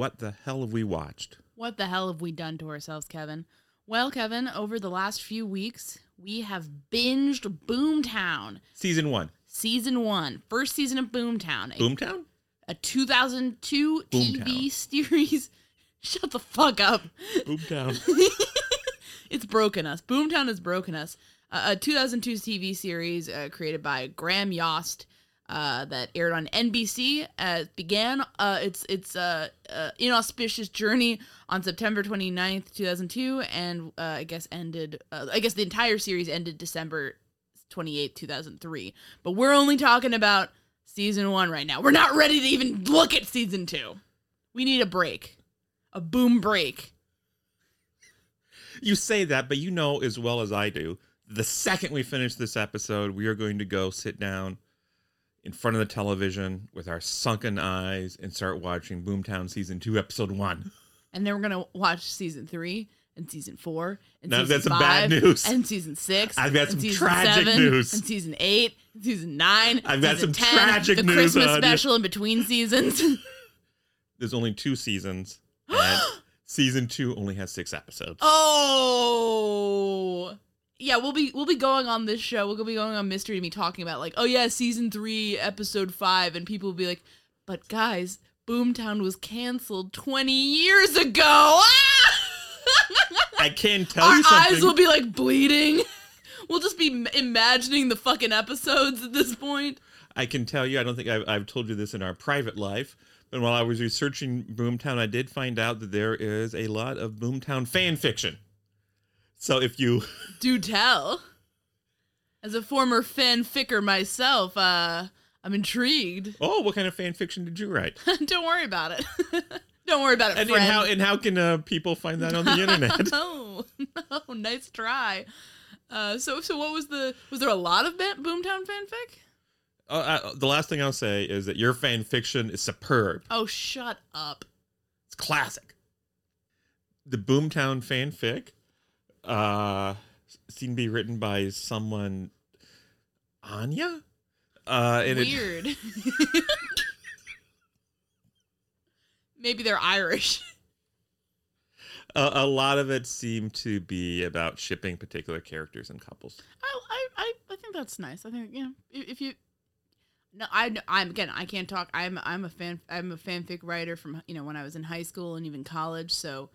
What the hell have we watched? What the hell have we done to ourselves, Kevin? Well, Kevin, over the last few weeks, we have binged Boomtown. Season one. Season one, first season of Boomtown, a, Boomtown? a 2002 TV series. Shut the fuck up. Boomtown. It's broken us. Boomtown has broken us. Uh, a 2002 TV series uh, created by Graham Yost uh, that aired on NBC. Uh, began uh, its its uh, uh, inauspicious journey on September 29th, 2002, and I guess ended. I guess the entire series ended December 28th, 2003. But we're only talking about season one right now. We're not ready to even look at season two. We need a break, a boom break. You say that, but you know as well as I do, the second we finish this episode, we are going to go sit down in front of the television with our sunken eyes and start watching Boomtown season two, episode one. and then we're gonna watch season three, and season four and Now season five bad news. and season six. I've got and some tragic seven, news. and season eight, and season nine. I've got some 10, tragic the news Christmas on you. special in between seasons. There's only two seasons. And season two only has six episodes. Oh. Yeah, we'll be we'll be going on this show. We'll be going on Mystery to Me talking about like, oh yeah, season three, episode five, and people will be like, but guys, Boomtown was canceled twenty years ago. Ah! I can't tell Our you something. eyes will be like bleeding. We'll just be imagining the fucking episodes at this point. I can tell you, I don't think I've, I've told you this in our private life, but while I was researching Boomtown, I did find out that there is a lot of Boomtown fan fiction. So if you, Do tell. As a former fanficker myself, uh, I'm intrigued. oh, what kind of fan fiction did you write? Don't worry about it. Don't worry about it, And, and how and how can uh, people find that on the internet? oh, no, nice try. Uh, so, so what was the? Was there a lot of Boomtown fanfic? uh, uh, the last thing I'll say is that your fan fiction is superb. Oh, shut up. It's classic. The Boomtown fanfic uh, seemed to be written by someone, Áine. Uh, and it- Weird. Maybe they're Irish. a, a lot of it seemed to be about shipping particular characters and couples. I, I, I, I think that's nice. I think you know if, if you. No, I, I'm again. I can't talk. I'm, I'm a fan. I'm a fanfic writer from you know when I was in high school and even college. So,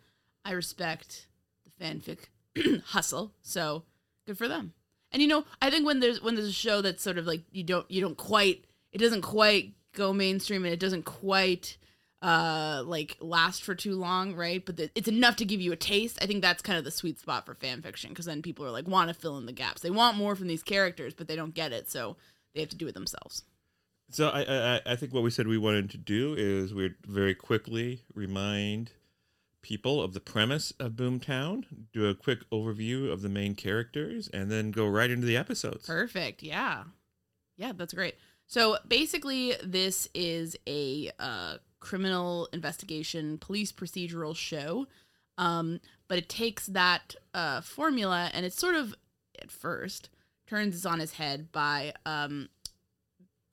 I respect the fanfic hustle. So, good for them. And you know, I think when there's when there's a show that's sort of like you don't you don't quite it doesn't quite go mainstream and it doesn't quite uh like last for too long, right? But the, it's enough to give you a taste. I think that's kind of the sweet spot for fan fiction because then people are like want to fill in the gaps. They want more from these characters, but they don't get it, so they have to do it themselves. So I, I I think what we said we wanted to do is we'd very quickly remind people of the premise of Boomtown, do a quick overview of the main characters, and then go right into the episodes. Perfect. Yeah. Yeah, that's great. So basically, this is a uh, criminal investigation, police procedural show. Um, but it takes that uh, formula and it sort of, at first, turns this on his head by um,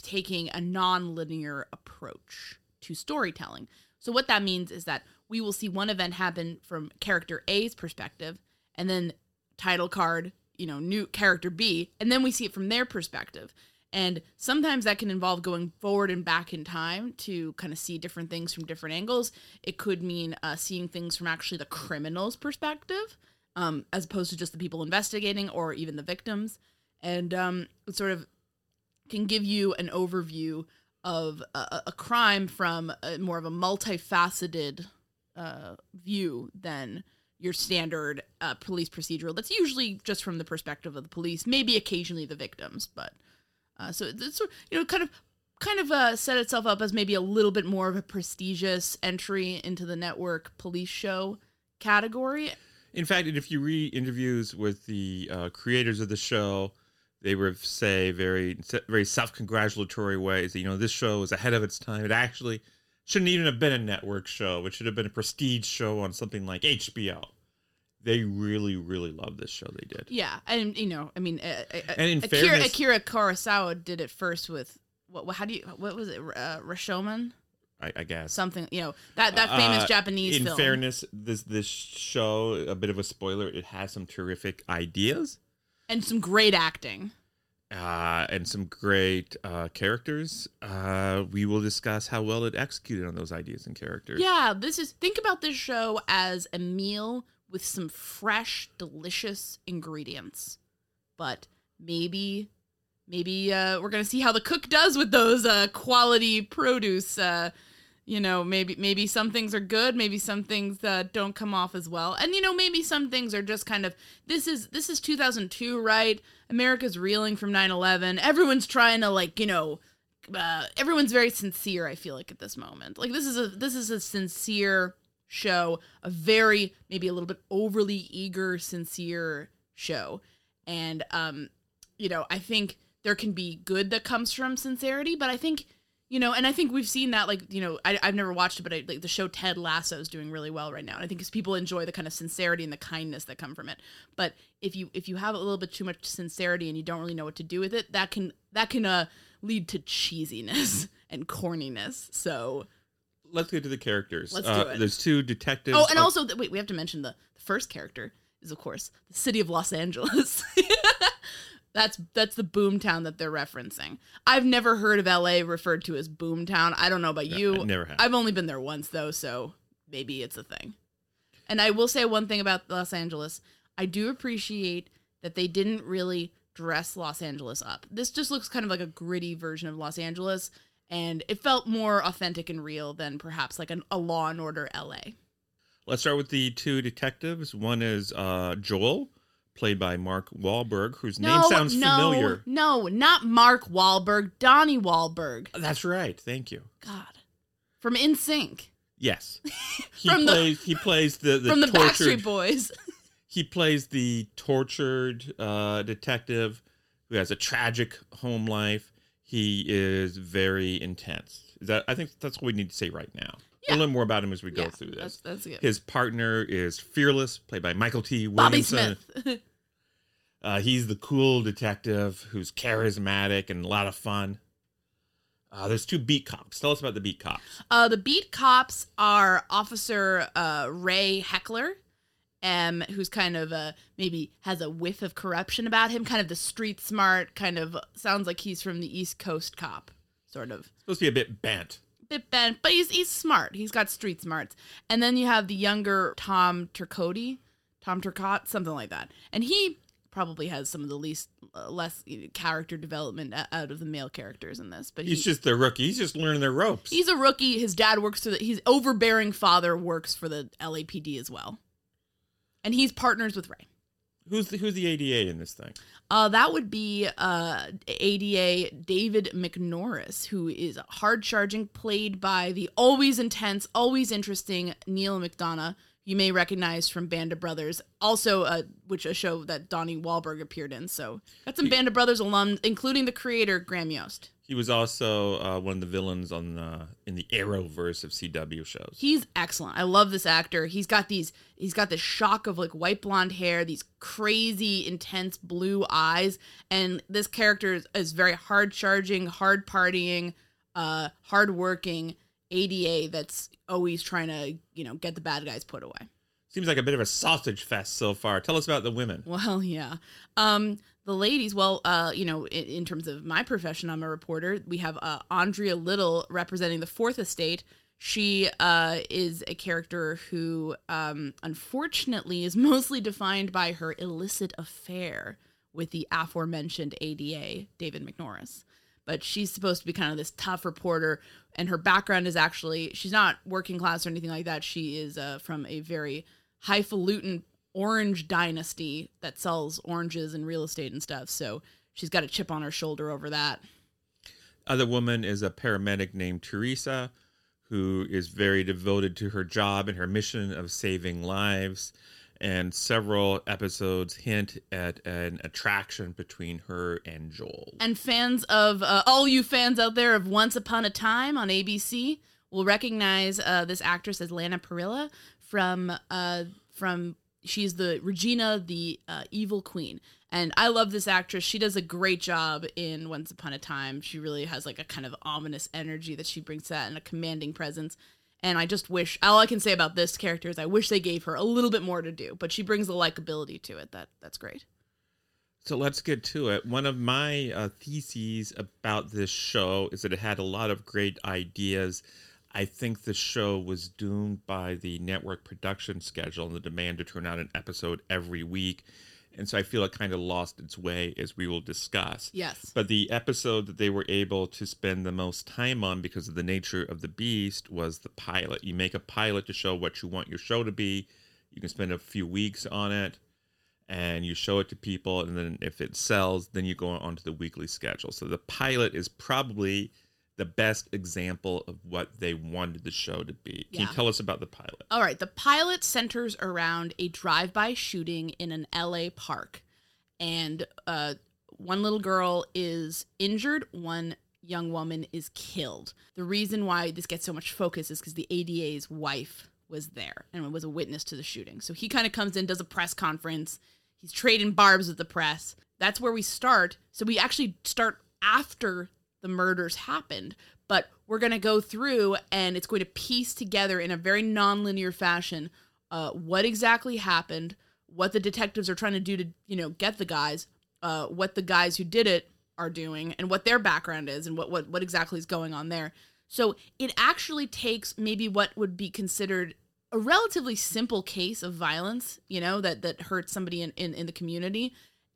taking a non-linear approach to storytelling. So what that means is that we will see one event happen from character A's perspective, and then title card, you know, new character B, and then we see it from their perspective. And sometimes that can involve going forward and back in time to kind of see different things from different angles. It could mean uh, seeing things from actually the criminal's perspective, um, as opposed to just the people investigating or even the victims. And um, it sort of can give you an overview of a, a crime from a, more of a multifaceted uh, view than your standard uh, police procedural. That's usually just from the perspective of the police, maybe occasionally the victims, but uh, so it's you know kind of kind of uh, set itself up as maybe a little bit more of a prestigious entry into the network police show category. In fact, if you read interviews with the uh, creators of the show, they would say very very self-congratulatory ways that you know this show is ahead of its time. It actually shouldn't even have been a network show. It should have been a prestige show on something like HBO. They really, really love this show. They did. Yeah, and you know, I mean, uh, uh, And in Akira, fairness- Akira Kurosawa did it first with what? what how do you? What was it? Uh, Rashomon? I, I guess. Something you know that that famous Uh, Japanese in film. fairness, this this show, a bit of a spoiler, it has some terrific ideas and some great acting. Uh, and some great uh, characters. Uh, we will discuss how well it executed on those ideas and characters. Yeah, this is think about this show as a meal with some fresh, delicious ingredients. But maybe maybe uh, we're gonna see how the cook does with those uh, quality produce. You know, maybe maybe some things are good, maybe some things uh, don't come off as well, and you know, maybe some things are just kind of this is this is 2002, right? America's reeling from 9/11. Everyone's trying to like you know uh, everyone's very sincere. I feel like at this moment, like this is a this is a sincere show, a very maybe a little bit overly eager, sincere show, and um, you know, I think there can be good that comes from sincerity, but I think You know, and I think we've seen that, like, you know, I, I've never watched it, but I, like the show Ted Lasso is doing really well right now. And I think because people enjoy the kind of sincerity and the kindness that come from it. But if you if you have a little bit too much sincerity and you don't really know what to do with it, that can that can uh, lead to cheesiness and corniness. So, Let's get to the characters. Let's Uh, do it. There's two detectives. oh, and uh, also, th- wait, we have to mention the, the first character is, of course, the city of Los Angeles. That's that's the boomtown that they're referencing. I've never heard of LA referred to as boomtown. I don't know about No, you. I never have. I've only been there once though, so maybe it's a thing. And I will say one thing about Los Angeles. I do appreciate that they didn't really dress Los Angeles up. This just looks kind of like a gritty version of Los Angeles and it felt more authentic and real than perhaps like an, a Law and Order LA. Let's start with the two detectives. One is uh, Joel, played by Mark Wahlberg, whose name sounds no, familiar. No, not Mark Wahlberg, Donnie Wahlberg. That's right. Thank you. God. From NSYNC. Yes, he From the- plays. he plays the, the from the tortured. Backstreet Boys. he plays the tortured uh, detective who has a tragic home life. He is very intense. Is that I think that's what we need to say right now. Yeah. We'll learn more about him as we go Yeah, through this. that's good. His partner is Fearless, played by Mykelti Williamson. Bobby Smith. Uh, he's the cool detective who's charismatic and a lot of fun. Uh, there's two beat cops. Tell us about the beat cops. Uh, the beat cops are Officer uh, Ray Hechler, um, who's kind of uh, maybe has a whiff of corruption about him, kind of the street smart, kind of sounds like he's from the East Coast cop, sort of. Supposed to be a bit bent. Bit bent, but he's he's smart. He's got street smarts. And then you have the younger Tom Turcotte, Tom Turcotte, something like that. And he probably has some of the least uh, less character development out of the male characters in this. But He's he- just the rookie. He's just learning their ropes. He's a rookie. His dad works for the. His overbearing father works for the LAPD as well, and he's partners with Ray. Who's the, who's the ADA in this thing? Uh, that would be uh, ADA David McNorris, who is hard charging, played by the always intense, always interesting Neal McDonough. You may recognize from Band of Brothers, also uh, which a show that Donnie Wahlberg appeared in. So got some Band of Brothers alums, including the creator Graham Yost. He was also uh, one of the villains on the in the Arrowverse of CW shows. He's excellent. I love this actor. He's got these he's got this shock of like white blonde hair, these crazy intense blue eyes, and this character is, is very hard charging, hard partying, uh hard working ADA that's always trying to, you know, get the bad guys put away. Seems like a bit of a sausage fest so far. Tell us about the women. Well, yeah. Um, the ladies, well, uh, you know, in, in terms of my profession, I'm a reporter. We have uh, Andrea Little representing the Fourth Estate. She uh, is a character who, um, unfortunately, is mostly defined by her illicit affair with the aforementioned ADA, David McNorris. But she's supposed to be kind of this tough reporter, and her background is actually she's not working class or anything like that. She is uh, from a very highfalutin orange dynasty that sells oranges and real estate and stuff. So she's got a chip on her shoulder over that. Other woman is a paramedic named Teresa, who is very devoted to her job and her mission of saving lives. And several episodes hint at an attraction between her and Joel. And fans of uh, all you fans out there of Once Upon a Time on ABC will recognize uh, this actress as Lana Parrilla from uh, from she's the Regina, the uh, evil queen. And I love this actress. She does a great job in Once Upon a Time. She really has like a kind of ominous energy that she brings to that and a commanding presence. And I just wish all I can say about this character is I wish they gave her a little bit more to do, but she brings the likability to it. That that's great. So let's get to it. One of my uh, theses about this show is that it had a lot of great ideas. I think the show was doomed by the network production schedule and the demand to turn out an episode every week. And so I feel it kind of lost its way, as we will discuss. Yes. But the episode that they were able to spend the most time on because of the nature of the beast was the pilot. You make a pilot to show what you want your show to be. You can spend a few weeks on it and you show it to people. And then if it sells, then you go on to the weekly schedule. So the pilot is probably the best example of what they wanted the show to be. Can Yeah. you tell us about the pilot? All right, the pilot centers around a drive-by shooting in an LA park. And uh one little girl is injured, one young woman is killed. The reason why this gets so much focus is because the ADA's wife was there and was a witness to the shooting. So he kind of comes in, does a press conference. He's trading barbs with the press. That's where we start. So we actually start after the murders happened, but we're going to go through and it's going to piece together in a very nonlinear fashion uh, what exactly happened, what the detectives are trying to do to, you know, get the guys, uh, what the guys who did it are doing, and what their background is, and what what what exactly is going on there. So it actually takes maybe what would be considered a relatively simple case of violence, you know, that that hurts somebody in, in, in the community.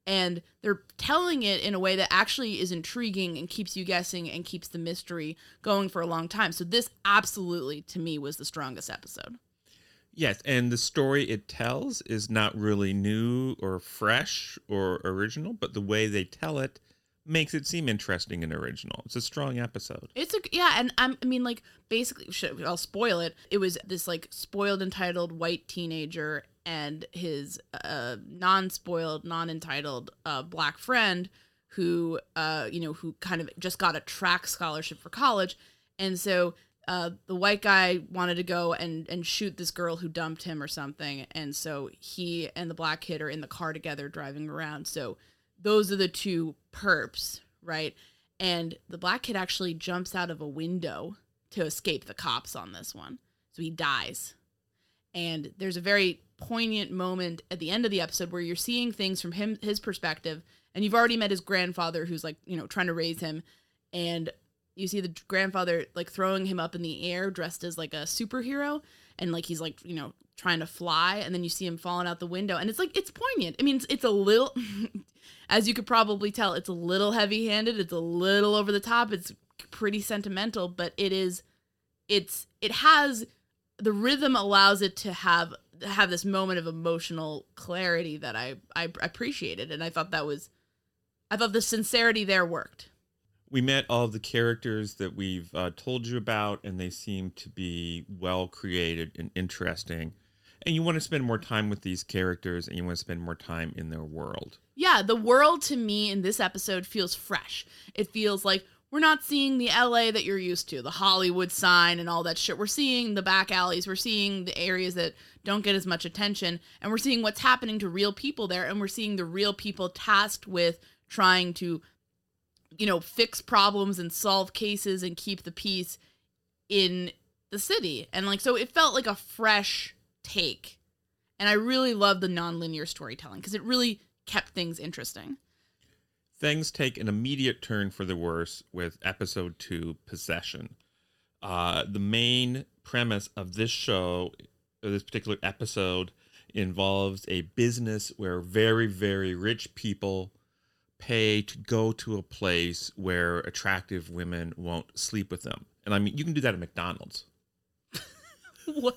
And they're telling it in a way that actually is intriguing and keeps you guessing and keeps the mystery going for a long time. So this absolutely to me was the strongest episode. Yes, and the story it tells is not really new or fresh or original, but the way they tell it makes it seem interesting and original. It's a strong episode. It's a yeah, and I'm, I mean like basically should, I'll spoil it. It was this like spoiled entitled white teenager and his uh non-spoiled, non-entitled uh black friend who uh you know who kind of just got a track scholarship for college. And so uh, the white guy wanted to go and, and shoot this girl who dumped him or something. And so he and the black kid are in the car together driving around. So those are the two perps, right? And the black kid actually jumps out of a window to escape the cops on this one. So he dies. And there's a very poignant moment at the end of the episode where you're seeing things from him his perspective and you've already met his grandfather who's like, you know, trying to raise him and you see the grandfather like throwing him up in the air dressed as like a superhero and like he's like, you know, trying to fly and then you see him falling out the window and it's like it's poignant. I mean, it's, it's a little as you could probably tell, it's a little heavy-handed, it's a little over the top, it's pretty sentimental, but it is it's it has the rhythm allows it to have have this moment of emotional clarity that I I appreciated and I thought that was I thought the sincerity there worked. We met all the characters that we've uh, told you about, and they seem to be well created and interesting. And you want to spend more time with these characters, and you want to spend more time in their world. Yeah, the world to me in this episode feels fresh. It feels like we're not seeing the LA that you're used to, the Hollywood sign and all that shit. We're seeing the back alleys, we're seeing the areas that don't get as much attention, and we're seeing what's happening to real people there, and we're seeing the real people tasked with trying to, you know, fix problems and solve cases and keep the peace in the city. And like, so it felt like a fresh take. And I really love the nonlinear storytelling because it really kept things interesting. Things take an immediate turn for the worse with episode two, Possession. Uh, the main premise of this show, or this particular episode, involves a business where very, very rich people pay to go to a place where attractive women won't sleep with them. And I mean, you can do that at McDonald's. what?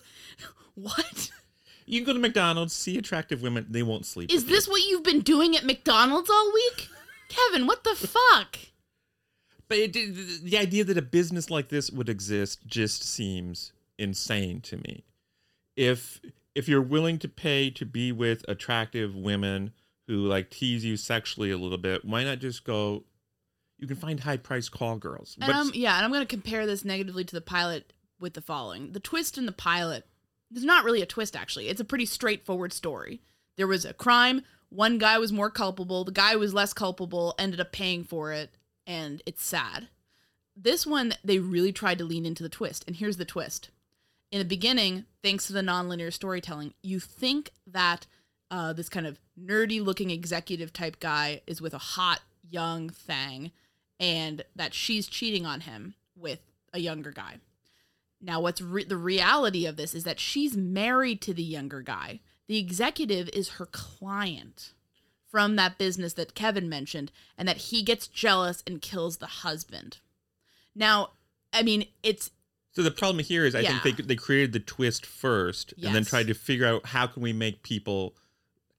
What? You can go to McDonald's, see attractive women, they won't sleep. Is this you. what you've been doing at McDonald's all week? Kevin, what the fuck? But it, the, idea that a business like this would exist just seems insane to me. If if you're willing to pay to be with attractive women who like tease you sexually a little bit, why not just go? You can find high priced call girls. And um, yeah, and I'm going to compare this negatively to the pilot with the following. The twist in the pilot, there's not really a twist, actually. It's a pretty straightforward story. There was a crime, one guy was more culpable, the guy who was less culpable ended up paying for it, and it's sad. This one, they really tried to lean into the twist, and here's the twist. In the beginning, thanks to the nonlinear storytelling, you think that uh, this kind of nerdy looking executive type guy is with a hot young thing and that she's cheating on him with a younger guy. Now, what's re- the reality of this is that she's married to the younger guy. The executive is her client from that business that Kevin mentioned, and that he gets jealous and kills the husband. Now, I mean, it's So the problem here is, I Yeah. think they they created the twist first, and then tried to figure out how can we make people,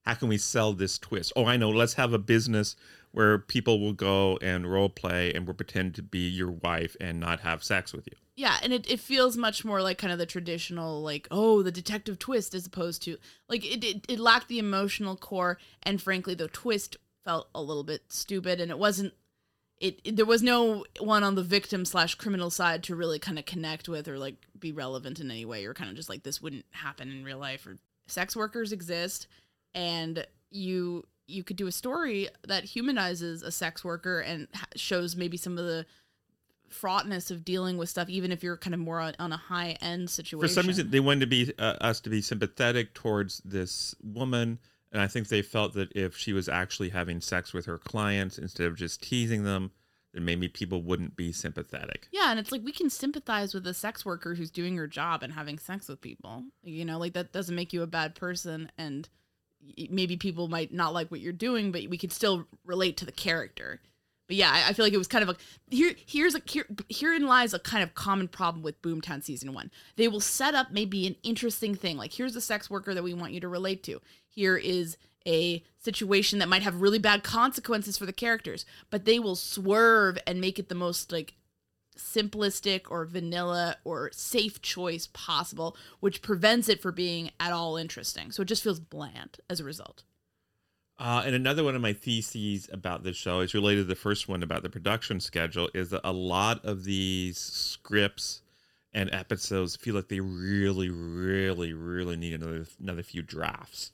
how can we sell this twist? Oh, I know. Let's have a business where people will go and role play and will pretend to be your wife and not have sex with you. Yeah, and it, it feels much more like kind of the traditional like oh the detective twist as opposed to like it, it it lacked the emotional core and frankly the twist felt a little bit stupid and it wasn't it, it- there was no one on the victim slash criminal side to really kind of connect with or like be relevant in any way. You're kind of just like this wouldn't happen in real life. Or sex workers exist, and you you could do a story that humanizes a sex worker and ha- shows maybe some of the fraughtness of dealing with stuff, even if you're kind of more on, on a high end situation. For some reason, they wanted to be uh, us to be sympathetic towards this woman, and I think they felt that if she was actually having sex with her clients instead of just teasing them, then maybe people wouldn't be sympathetic. Yeah, and it's like we can sympathize with a sex worker who's doing her job and having sex with people. You know, like that doesn't make you a bad person and maybe people might not like what you're doing, but we could still relate to the character. But yeah, I, I feel like it was kind of a here here's a here herein lies a kind of common problem with Boomtown season 1. They will set up maybe an interesting thing like here's a sex worker that we want you to relate to. Here is a situation that might have really bad consequences for the characters, but they will swerve and make it the most like simplistic or vanilla or safe choice possible, which prevents it from being at all interesting. So it just feels bland as a result. Uh, and another one of my theses about this show is related to the first one about the production schedule is that a lot of these scripts and episodes feel like they really, really, really need another another few drafts.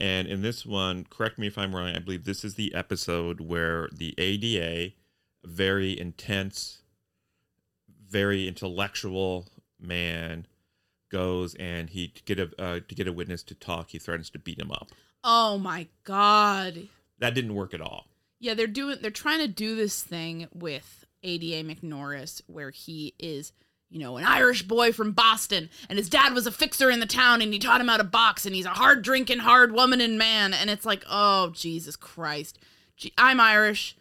And in this one, correct me if I'm wrong, I believe this is the episode where the ADA, very intense, very intellectual man, goes and he to get a uh, to get a witness to talk. He threatens to beat him up. Oh my god. That didn't work at all. Yeah, they're doing they're trying to do this thing with ADA McNorris where he is, you know, an Irish boy from Boston and his dad was a fixer in the town and he taught him how to box and he's a hard drinking, hard woman and man and it's like, "Oh, Jesus Christ. Gee, I'm Irish.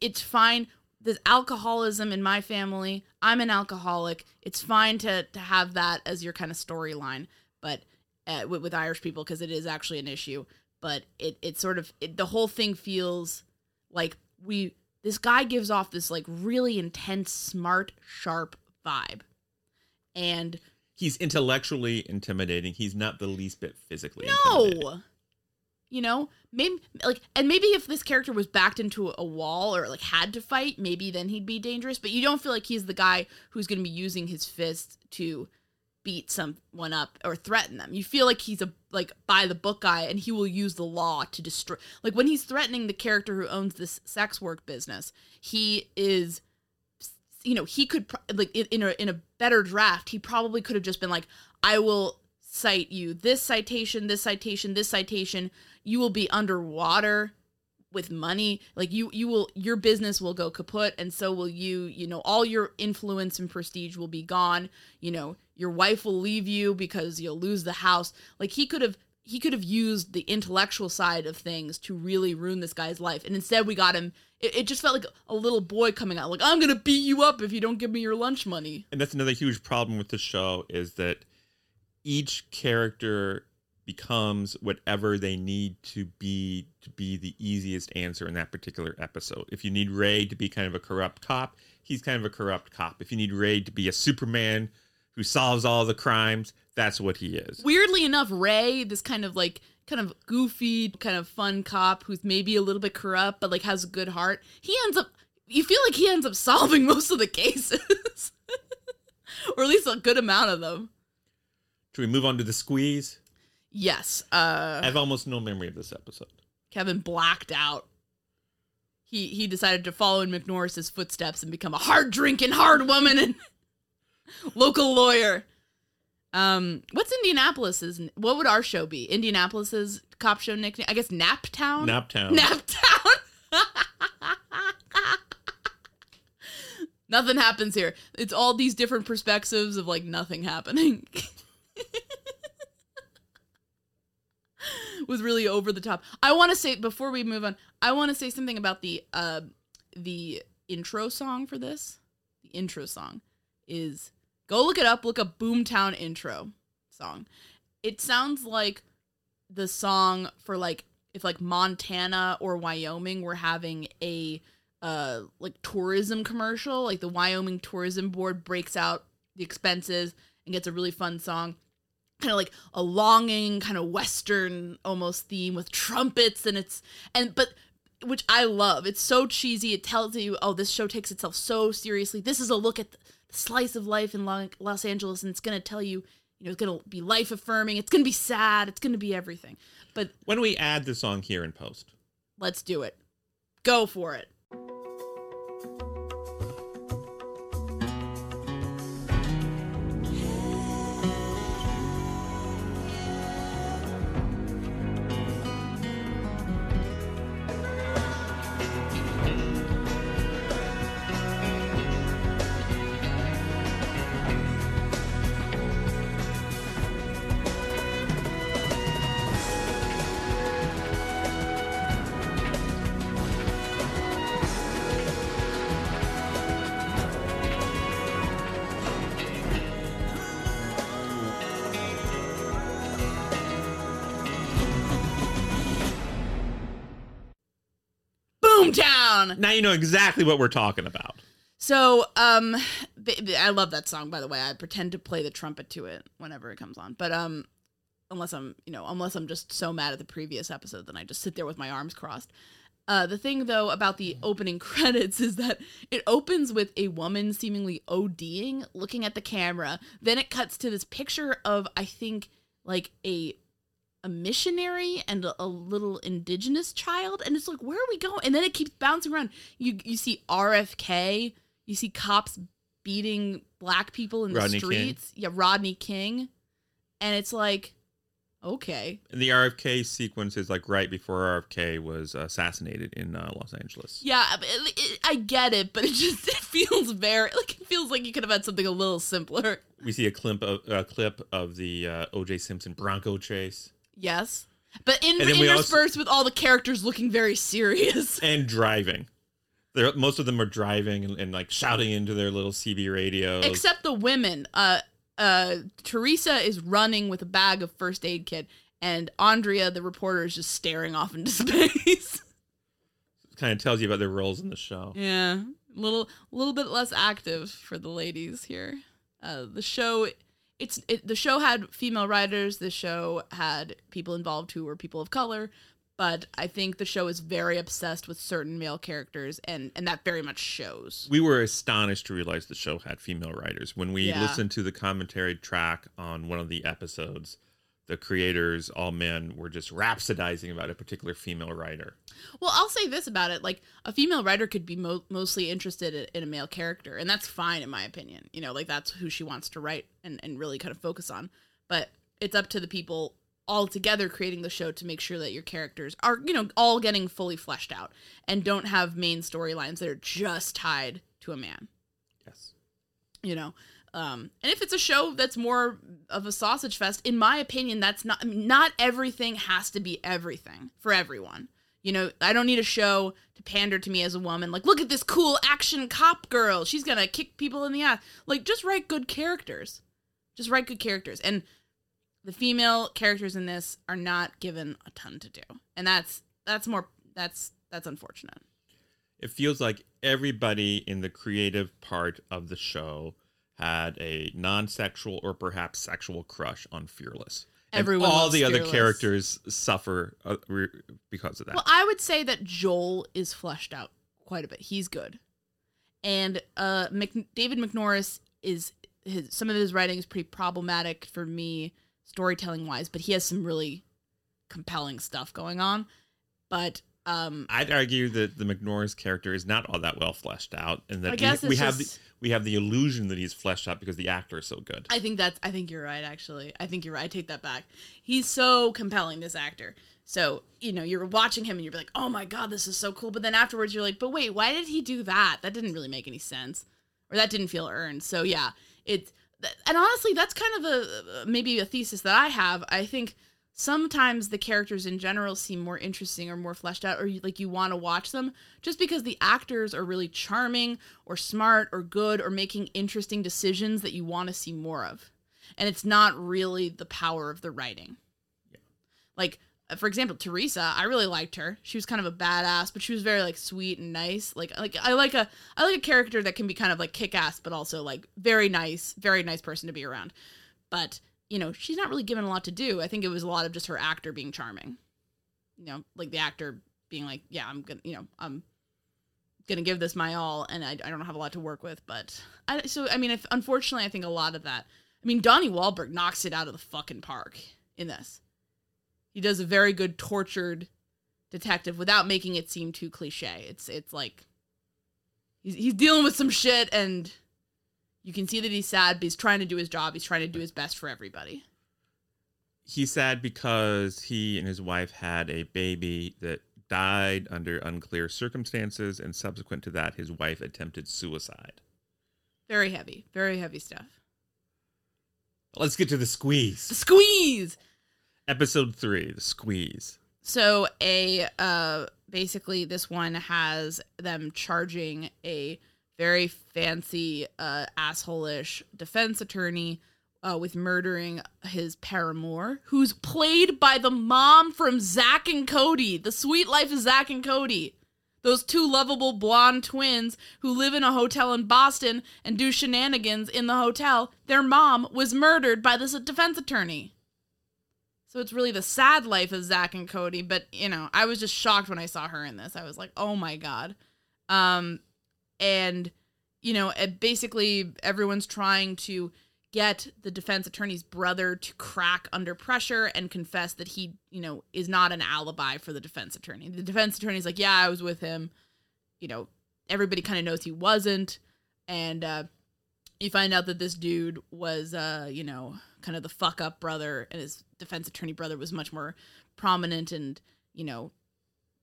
It's fine. There's alcoholism in my family. I'm an alcoholic. It's fine to to have that as your kind of storyline, but uh, with, with Irish people because it is actually an issue. But it it sort of it, the whole thing feels like we this guy gives off this like really intense, smart, sharp vibe, and He's intellectually intimidating. He's not the least bit physically intimidating. no. You know, maybe like, and maybe if this character was backed into a wall or like had to fight, maybe then he'd be dangerous. But you don't feel like he's the guy who's going to be using his fists to beat someone up or threaten them. You feel like he's a like by the book guy, and he will use the law to destroy. Like when he's threatening the character who owns this sex work business, he is you know he could like in a in a better draft he probably could have just been like i will cite you this citation this citation this citation you will be underwater with money like you you will your business will go kaput and so will you you know all your influence and prestige will be gone you know your wife will leave you because you'll lose the house like he could have he could have used the intellectual side of things to really ruin this guy's life and instead we got him it, it just felt like a little boy coming out like i'm gonna beat you up if you don't give me your lunch money And that's another huge problem with the show is that each character becomes whatever they need to be to be the easiest answer in that particular episode. If you need Ray to be kind of a corrupt cop, he's kind of a corrupt cop. If you need Ray to be a Superman who solves all the crimes, that's what he is. weirdly enough ray this kind of like kind of goofy kind of fun cop who's maybe a little bit corrupt but like has a good heart he ends up you feel like he ends up solving most of the cases or at least a good amount of them Should we move on to the squeeze? yes uh I have almost no memory of this episode. kevin blacked out he he decided to follow in mcnorris's footsteps and become a hard drinking hard woman and local lawyer um what's indianapolis's what would our show be indianapolis's cop show nickname i guess naptown Naptown. Naptown. nothing happens here. It's all these different perspectives of like nothing happening. was really over the top. I want to say before we move on, I want to say something about the uh the intro song for this. The intro song is go look it up, look up Boomtown intro song. It sounds like the song for like if like Montana or Wyoming were having a uh like tourism commercial, like the Wyoming Tourism Board breaks out the expenses and gets a really fun song. Kind of like a longing, kind of western almost theme with trumpets and it's and but which I love. It's so cheesy. It tells you, oh, this show takes itself so seriously. This is a look at the slice of life in Lo- Los Angeles, and it's gonna tell you, you know, it's gonna be life affirming. It's gonna be sad. It's gonna be everything. But When we add the song here in post, let's do it. Go for it. Boomtown. now you know exactly what we're talking about. So, um, I love that song. By the way, I pretend to play the trumpet to it whenever it comes on. But um, unless I'm, you know, unless I'm just so mad at the previous episode, then I just sit there with my arms crossed. Uh, the thing though about the opening credits is that it opens with a woman seemingly ODing, looking at the camera. Then it cuts to this picture of I think like a a missionary and a, a little indigenous child, and it's like where are we going? And then it keeps bouncing around. You you see RFK, you see cops beating black people in Rodney the King. streets. Yeah, Rodney King, and it's like okay. And the RFK sequence is like right before RFK was assassinated in uh, Los Angeles. Yeah, I it, it, I get it, but it just it feels very like it feels like you could have had something a little simpler. We see a clip of a clip of the uh, O.J. Simpson Bronco chase Yes, but in, then also- interspersed with all the characters looking very serious. and driving. They're, most of them are driving and, and like shouting into their little CB radios. Except the women. Uh, uh, Teresa is running with a bag of first aid kit, and Andrea, the reporter, is just staring off into space. kind of tells you about their roles in the show. Yeah, a little, little bit less active for the ladies here. Uh, the show, it's it, the show had female writers. The show had people involved who were people of color, but I think the show is very obsessed with certain male characters, and and that very much shows. We were astonished to realize the show had female writers. When we Yeah. listened to the commentary track on one of the episodes, the creators, all men, were just rhapsodizing about a particular female writer. Well, I'll say this about it: like a female writer could be mo- mostly interested in, a male character, and that's fine in my opinion. You know, like that's who she wants to write and and really kind of focus on. But it's up to the people all together creating the show to make sure that your characters are, you know, all getting fully fleshed out and don't have main storylines that are just tied to a man Yes. you know um and if it's a show that's more of a sausage fest in my opinion that's not I mean, not everything has to be everything for everyone. You know i don't need a show to pander to me as a woman like look at this cool action cop girl. She's gonna kick people in the ass. Like just write good characters. Just write good characters. And the female characters in this are not given a ton to do. And that's that's more that's that's unfortunate. It feels like everybody in the creative part of the show had a non-sexual or perhaps sexual crush on Fearless. And all the other characters suffer uh, re- because of that. Well, I would say that Joel is fleshed out quite a bit. He's good, and uh, Mc, David McNorris is his some of his writing is pretty problematic for me storytelling wise, but he has some really compelling stuff going on. But um, I'd argue that the McNorris character is not all that well fleshed out, and that we, we have just- the, we have the illusion that he's fleshed out because the actor is so good. I think that's I think you're right. Actually, I think you're right. I take that back. He's so compelling, this actor. So you know, you're watching him and you're like, oh my god, this is so cool. But then afterwards, you're like, but wait, why did he do that? That didn't really make any sense, or that didn't feel earned. So yeah, it's and honestly, that's kind of a maybe a thesis that I have. I think sometimes the characters in general seem more interesting or more fleshed out or you, like you want to watch them just because the actors are really charming or smart or good or making interesting decisions that you want to see more of. And it's not really the power of the writing. Yeah. like uh, for example teresa i really liked her. She was kind of a badass but she was very like sweet and nice. Like like i like a i like a character that can be kind of like kick-ass but also like very nice very nice person to be around. But you know she's not really given a lot to do i think it was a lot of just her actor being charming you know like the actor being like, yeah, I'm gonna, you know, I'm gonna give this my all, and I, I don't have a lot to work with, but I, so I mean, if unfortunately, I think a lot of that. I mean, Donnie Wahlberg knocks it out of the fucking park in this. He does a very good tortured detective without making it seem too cliche. It's it's like he's he's dealing with some shit and you can see that he's sad, but he's trying to do his job. He's trying to do his best for everybody. He's sad because he and his wife had a baby that died under unclear circumstances, and subsequent to that, his wife attempted suicide. Very heavy, very heavy stuff. Let's get to the The squeeze. squeeze. Episode three, the squeeze. So a uh basically this one has them charging a very fancy uh asshole-ish defense attorney uh, with murdering his paramour, who's played by the mom from Zack and Cody, The Suite Life of Zack and Cody. Those two lovable blonde twins who live in a hotel in Boston and do shenanigans in the hotel. Their mom was murdered by this defense attorney. So it's really the sad life of Zach and Cody, but you know, I was just shocked when I saw her in this. I was like, "Oh my god." Um and you know, basically everyone's trying to get the defense attorney's brother to crack under pressure and confess that he, you know, is not an alibi for the defense attorney. The defense attorney's like, "Yeah, I was with him." You know, everybody kind of knows he wasn't and uh you find out that this dude was uh you know kind of the fuck up brother and his defense attorney brother was much more prominent and you know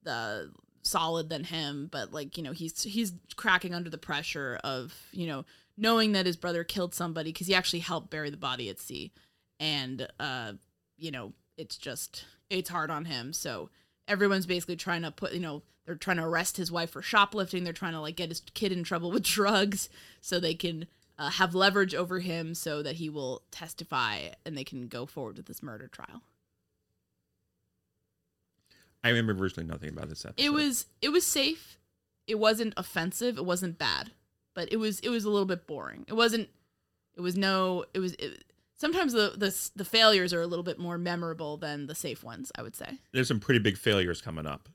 the solid than him but like you know he's he's cracking under the pressure of you know knowing that his brother killed somebody because he actually helped bury the body at sea. And uh you know it's just it's hard on him. So everyone's basically trying to put you know they're trying to arrest his wife for shoplifting. They're trying to like get his kid in trouble with drugs so they can uh, have leverage over him so that he will testify and they can go forward with this murder trial I remember virtually nothing about this episode. it was it was safe it wasn't offensive it wasn't bad but it was it was a little bit boring it wasn't it was no it was it, sometimes the, the the failures are a little bit more memorable than the safe ones i would say There's some pretty big failures coming up.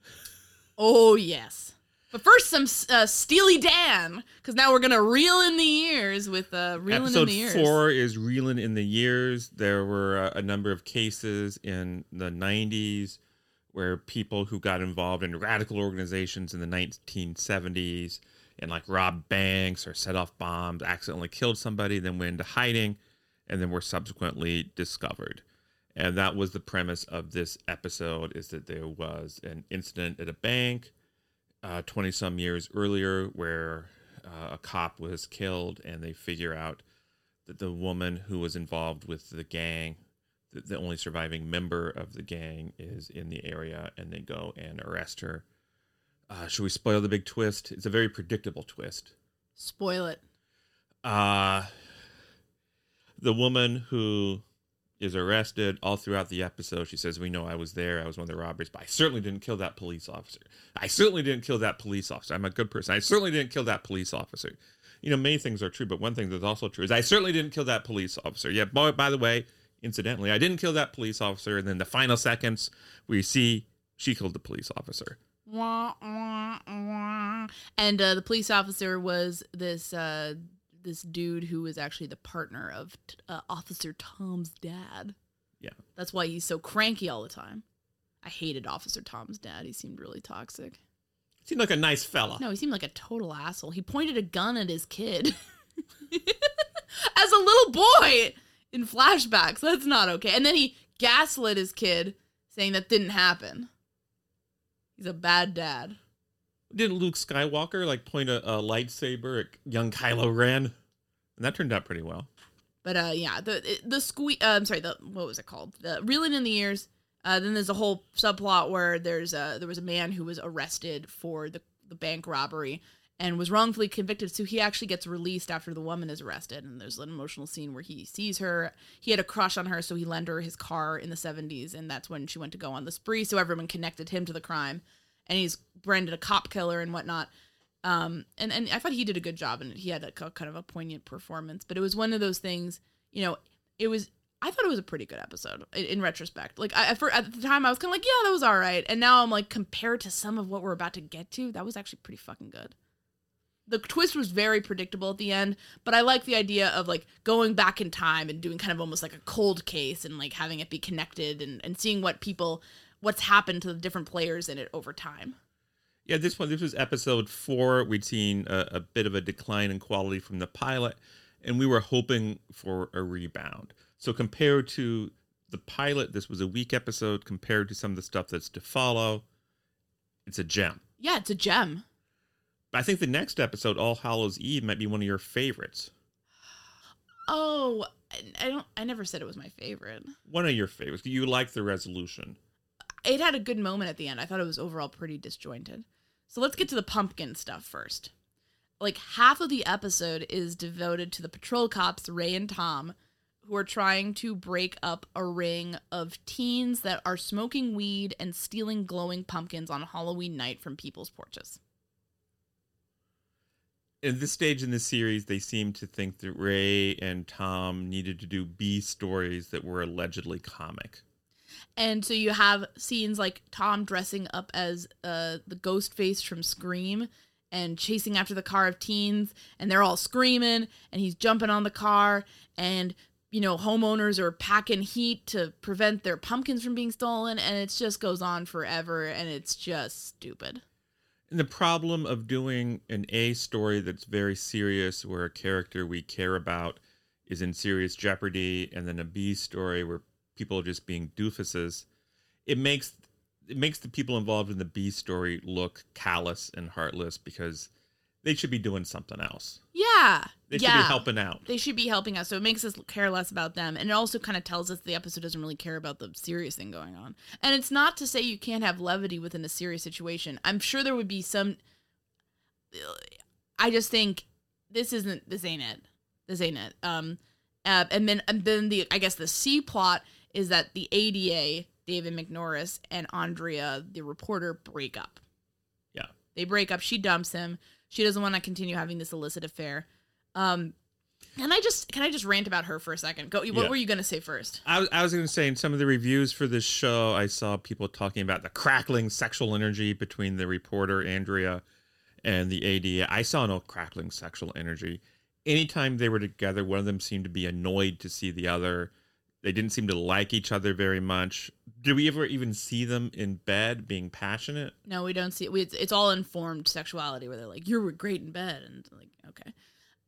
Oh yes. But first, some uh, Steely Dan, because now we're gonna reel in the years with uh, reeling in Episode the years. four is reeling in the years. There were uh, a number of cases in the 90s where people who got involved in radical organizations in the 1970s and like robbed banks or set off bombs, accidentally killed somebody, then went into hiding, and then were subsequently discovered. And that was the premise of this episode: is that there was an incident at a bank, twenty some years earlier, where uh, a cop was killed, and they figure out that the woman who was involved with the gang, the, the only surviving member of the gang, is in the area, and they go and arrest her. Uh, should we spoil the big twist? It's a very predictable twist. Spoil it. Uh, the woman who is arrested all throughout the episode, she says, We know I was there. I was one of the robbers, but I certainly didn't kill that police officer. I certainly didn't kill that police officer. I'm a good person. I certainly didn't kill that police officer. You know, many things are true, but one thing that's also true is I certainly didn't kill that police officer. Yeah, by, by the way, incidentally, I didn't kill that police officer. And then the final seconds, we see she killed the police officer. Wah, wah, wah. And uh, the police officer was this uh, this dude who was actually the partner of uh, Officer Tom's dad. Yeah. That's why he's so cranky all the time. I hated Officer Tom's dad. He seemed really toxic. Seemed like a nice fella. No, he seemed like a total asshole. He pointed a gun at his kid as a little boy in flashbacks. That's not okay. And then he gaslit his kid, saying that didn't happen. He's a bad dad. Didn't Luke Skywalker like point a, a lightsaber at young Kylo Ren? And that turned out pretty well. But uh, yeah, the the sque- uh, I'm sorry, the what was it called? The reeling in the ears. Uh, then there's a whole subplot where there's a there was a man who was arrested for the the bank robbery and was wrongfully convicted. So he actually gets released after the woman is arrested. And there's an emotional scene where he sees her. He had a crush on her, so he lent her his car in the 70s, and that's when she went to go on the spree. So everyone connected him to the crime, and he's branded a cop killer and whatnot. Um, and and I thought he did a good job, and he had a kind of a poignant performance. But it was one of those things, you know. It was I thought it was a pretty good episode in, in retrospect. Like I, for, at the time, I was kind of like, yeah, that was all right, and now I'm like, compared to some of what we're about to get to, that was actually pretty fucking good. The twist was very predictable at the end, but I like the idea of like going back in time and doing kind of almost like a cold case and like having it be connected and, and seeing what people, what's happened to the different players in it over time. Yeah, this one, this was episode four. We'd seen a, a bit of a decline in quality from the pilot, and we were hoping for a rebound. So compared to the pilot, this was a weak episode. Compared to some of the stuff that's to follow, it's a gem. Yeah, it's a gem. I think the next episode, All Hallows Eve, might be one of your favorites. Oh, I- don't. I never said it was my favorite. One of your favorites. You like the resolution. It had a good moment at the end. I thought it was overall pretty disjointed. So let's get to the pumpkin stuff first. Like half of the episode is devoted to the patrol cops, Ray and Tom, who are trying to break up a ring of teens that are smoking weed and stealing glowing pumpkins on Halloween night from people's porches. In this stage in the series, they seem to think that Ray and Tom needed to do B stories that were allegedly comic. And so you have scenes like Tom dressing up as uh, the ghost face from Scream and chasing after the car of teens, and they're all screaming, and he's jumping on the car, and you know homeowners are packing heat to prevent their pumpkins from being stolen, and it just goes on forever, and it's just stupid. And the problem of doing an A story that's very serious, where a character we care about is in serious jeopardy, and then a B story where people are just being doofuses, it makes it makes the people involved in the B story look callous and heartless because they should be doing something else. Yeah, They should be helping out. They should be helping us. So it makes us care less about them. And it also kind of tells us the episode doesn't really care about the serious thing going on. And it's not to say you can't have levity within a serious situation. I'm sure there would be some. I just think this isn't, this ain't it. This ain't it. Um, uh, and then, and then the, I guess the C plot is that the ADA, David McNorris, and Andrea, the reporter, break up. Yeah. They break up. She dumps him. She doesn't want to continue having this illicit affair. Um, can I just can I just rant about her for a second? Go. What Yeah. were you gonna say first? I was, I was going to say in some of the reviews for this show, I saw people talking about the crackling sexual energy between the reporter Andrea and the AD. I saw no crackling sexual energy. Anytime they were together, one of them seemed to be annoyed to see the other. They didn't seem to like each other very much. Did we ever even see them in bed being passionate? No, we don't see. We, it's, it's all informed sexuality where they're like, "You were great in bed," and like, okay,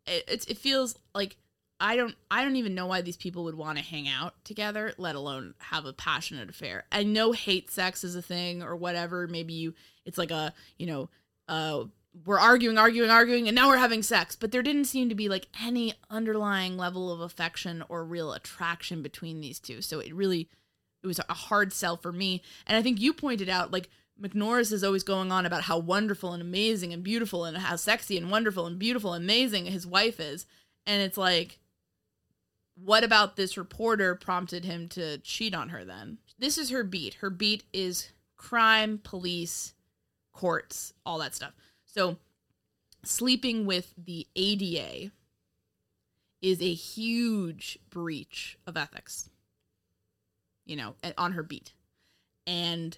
it it's, it feels like I don't I don't even know why these people would want to hang out together, let alone have a passionate affair. I know hate sex is a thing or whatever. Maybe you it's like a you know uh we're arguing, arguing, arguing, and now we're having sex. But there didn't seem to be like any underlying level of affection or real attraction between these two. So it really it was a hard sell for me. And I think you pointed out like McNorris is always going on about how wonderful and amazing and beautiful and how sexy and wonderful and beautiful and amazing his wife is. And it's like, what about this reporter prompted him to cheat on her then? This is her beat. Her beat is crime, police, courts, all that stuff. So sleeping with the ADA is a huge breach of ethics, you know, on her beat. And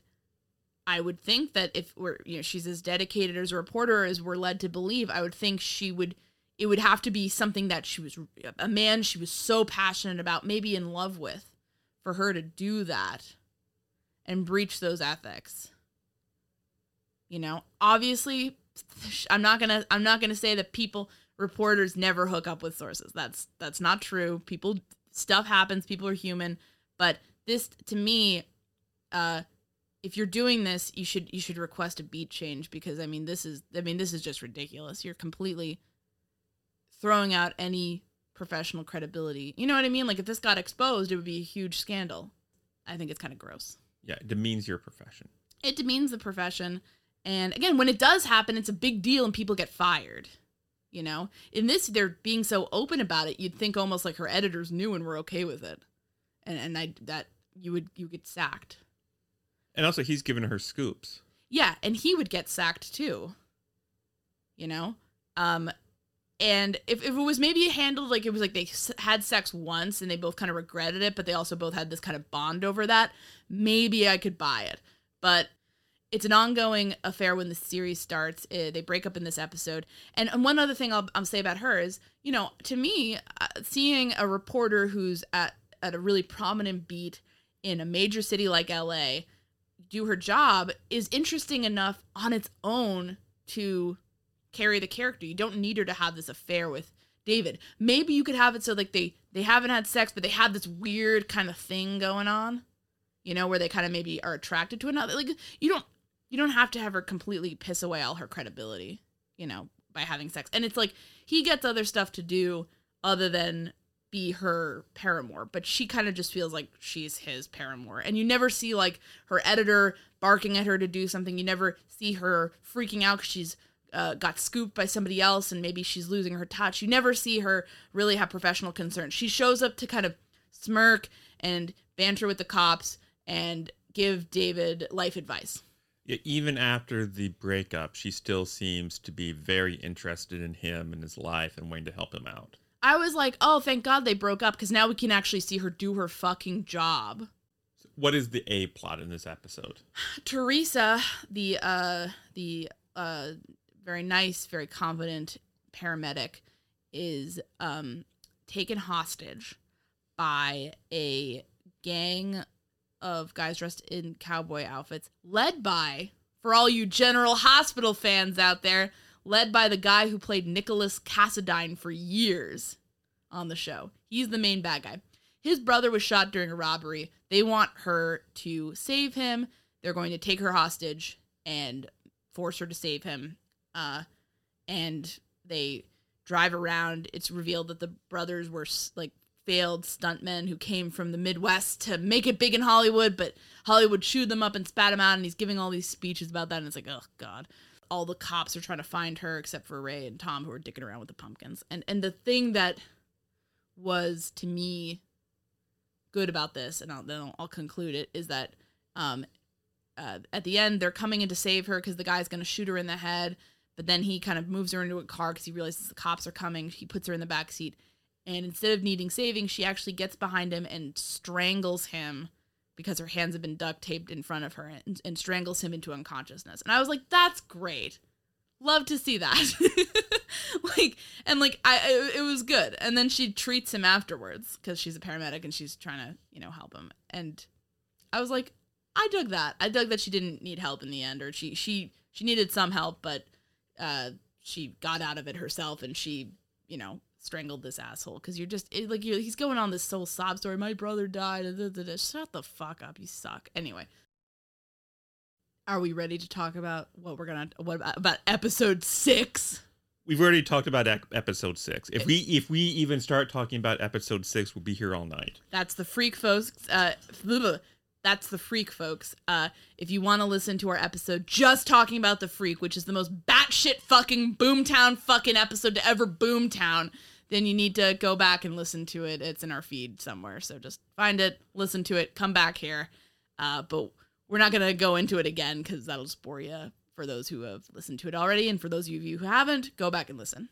I would think that if we're, you know, she's as dedicated as a reporter as we're led to believe, I would think she would, it would have to be something that she was, a man she was so passionate about, maybe in love with, for her to do that and breach those ethics. You know, obviously, I'm not gonna, I'm not gonna say that people, reporters never hook up with sources. That's that's not true. People, stuff happens. People are human. But this, to me, uh, if you're doing this, you should you should request a beat change because I mean this is I mean this is just ridiculous. You're completely throwing out any professional credibility. You know what I mean? Like if this got exposed, it would be a huge scandal. I think it's kind of gross. Yeah, it demeans your profession. It demeans the profession. And again, when it does happen, it's a big deal and people get fired. You know? In this, they're being so open about it, you'd think almost like her editors knew and were okay with it. And and I that you would you get sacked. And also, he's giving her scoops. Yeah, and he would get sacked too. You know? Um and if, if it was maybe handled like it was like they had sex once and they both kind of regretted it, but they also both had this kind of bond over that, maybe I could buy it. But it's an ongoing affair when the series starts. Uh, they break up in this episode. And, and one other thing I'll, I'll say about her is, you know, to me, uh, seeing a reporter who's at, at a really prominent beat in a major city like LA do her job is interesting enough on its own to carry the character. You don't need her to have this affair with David. Maybe you could have it so like they they haven't had sex, but they have this weird kind of thing going on. You know, where they kind of maybe are attracted to another. Like you don't you don't have to have her completely piss away all her credibility, you know, by having sex. And it's like he gets other stuff to do other than be her paramour, but she kind of just feels like she's his paramour. And you never see like her editor barking at her to do something. You never see her freaking out because she's uh, got scooped by somebody else and maybe she's losing her touch. You never see her really have professional concerns. She shows up to kind of smirk and banter with the cops and give David life advice. Even after the breakup, she still seems to be very interested in him and his life and wanting to help him out. I was like, oh, thank God they broke up because now we can actually see her do her fucking job. What is the A plot in this episode? Teresa, the uh the uh very nice, very confident paramedic, is um taken hostage by a gang of guys dressed in cowboy outfits, led by, for all you General Hospital fans out there, led by the guy who played Nicholas Cassadine for years on the show. He's the main bad guy. His brother was shot during a robbery. They want her to save him. They're going to take her hostage and force her to save him. Uh, and they drive around. It's revealed that the brothers were like failed stuntmen who came from the Midwest to make it big in Hollywood, but Hollywood chewed them up and spat them out. And he's giving all these speeches about that. And it's like, oh god, all the cops are trying to find her except for Ray and Tom who are dicking around with the pumpkins. And and the thing that was to me good about this, and I'll, then I'll, I'll conclude it, is that um, uh, at the end they're coming in to save her because the guy's going to shoot her in the head. But then he kind of moves her into a car because he realizes the cops are coming. He puts her in the back seat, and instead of needing saving, she actually gets behind him and strangles him because her hands have been duct taped in front of her and, and strangles him into unconsciousness. And I was like, that's great. Love to see that. like, and like, I, it, was good. And then she treats him afterwards because she's a paramedic and she's trying to, you know, help him. And I was like, I dug that. I dug that she didn't need help in the end, or she she she needed some help, but uh, she got out of it herself, and she you know strangled this asshole because you're just it, like you're, he's going on this whole sob story. My brother died. da, da, da. Shut the fuck up. You suck. Anyway, are we ready to talk about what we're gonna what about, about episode six? We've already talked about episode six. If we if we even start talking about episode six, we'll be here all night. That's the freak folks. Uh, that's the freak folks. Uh, if you want to listen to our episode just talking about the freak, which is the most batshit fucking boomtown fucking episode to ever boomtown, then you need to go back and listen to it. It's in our feed somewhere. So just find it, listen to it, come back here. Uh, but we're not gonna go into it again because that'll just bore you. For those who have listened to it already, and for those of you who haven't, go back and listen.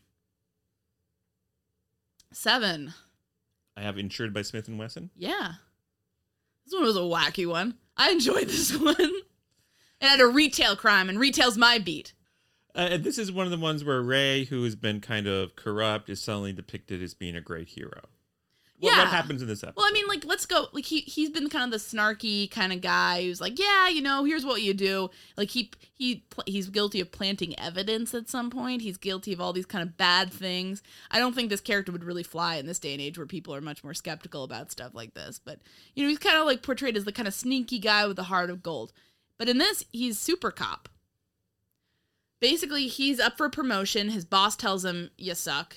Seven. I have insured by Smith and Wesson. Yeah. This one was a wacky one. I enjoyed this one. It had a retail crime, and retail's my beat. Uh, and this is one of the ones where Ray, who has been kind of corrupt, is suddenly depicted as being a great hero. What, Yeah. what happens in this episode? Well, I mean, like, let's go. Like, he he's been kind of the snarky kind of guy who's like, yeah, you know, here's what you do. Like, he he he's guilty of planting evidence at some point. He's guilty of all these kind of bad things. I don't think this character would really fly in this day and age where people are much more skeptical about stuff like this. But you know, he's kind of like portrayed as the kind of sneaky guy with a heart of gold. But in this, he's super cop. Basically, he's up for promotion. His boss tells him, "You suck.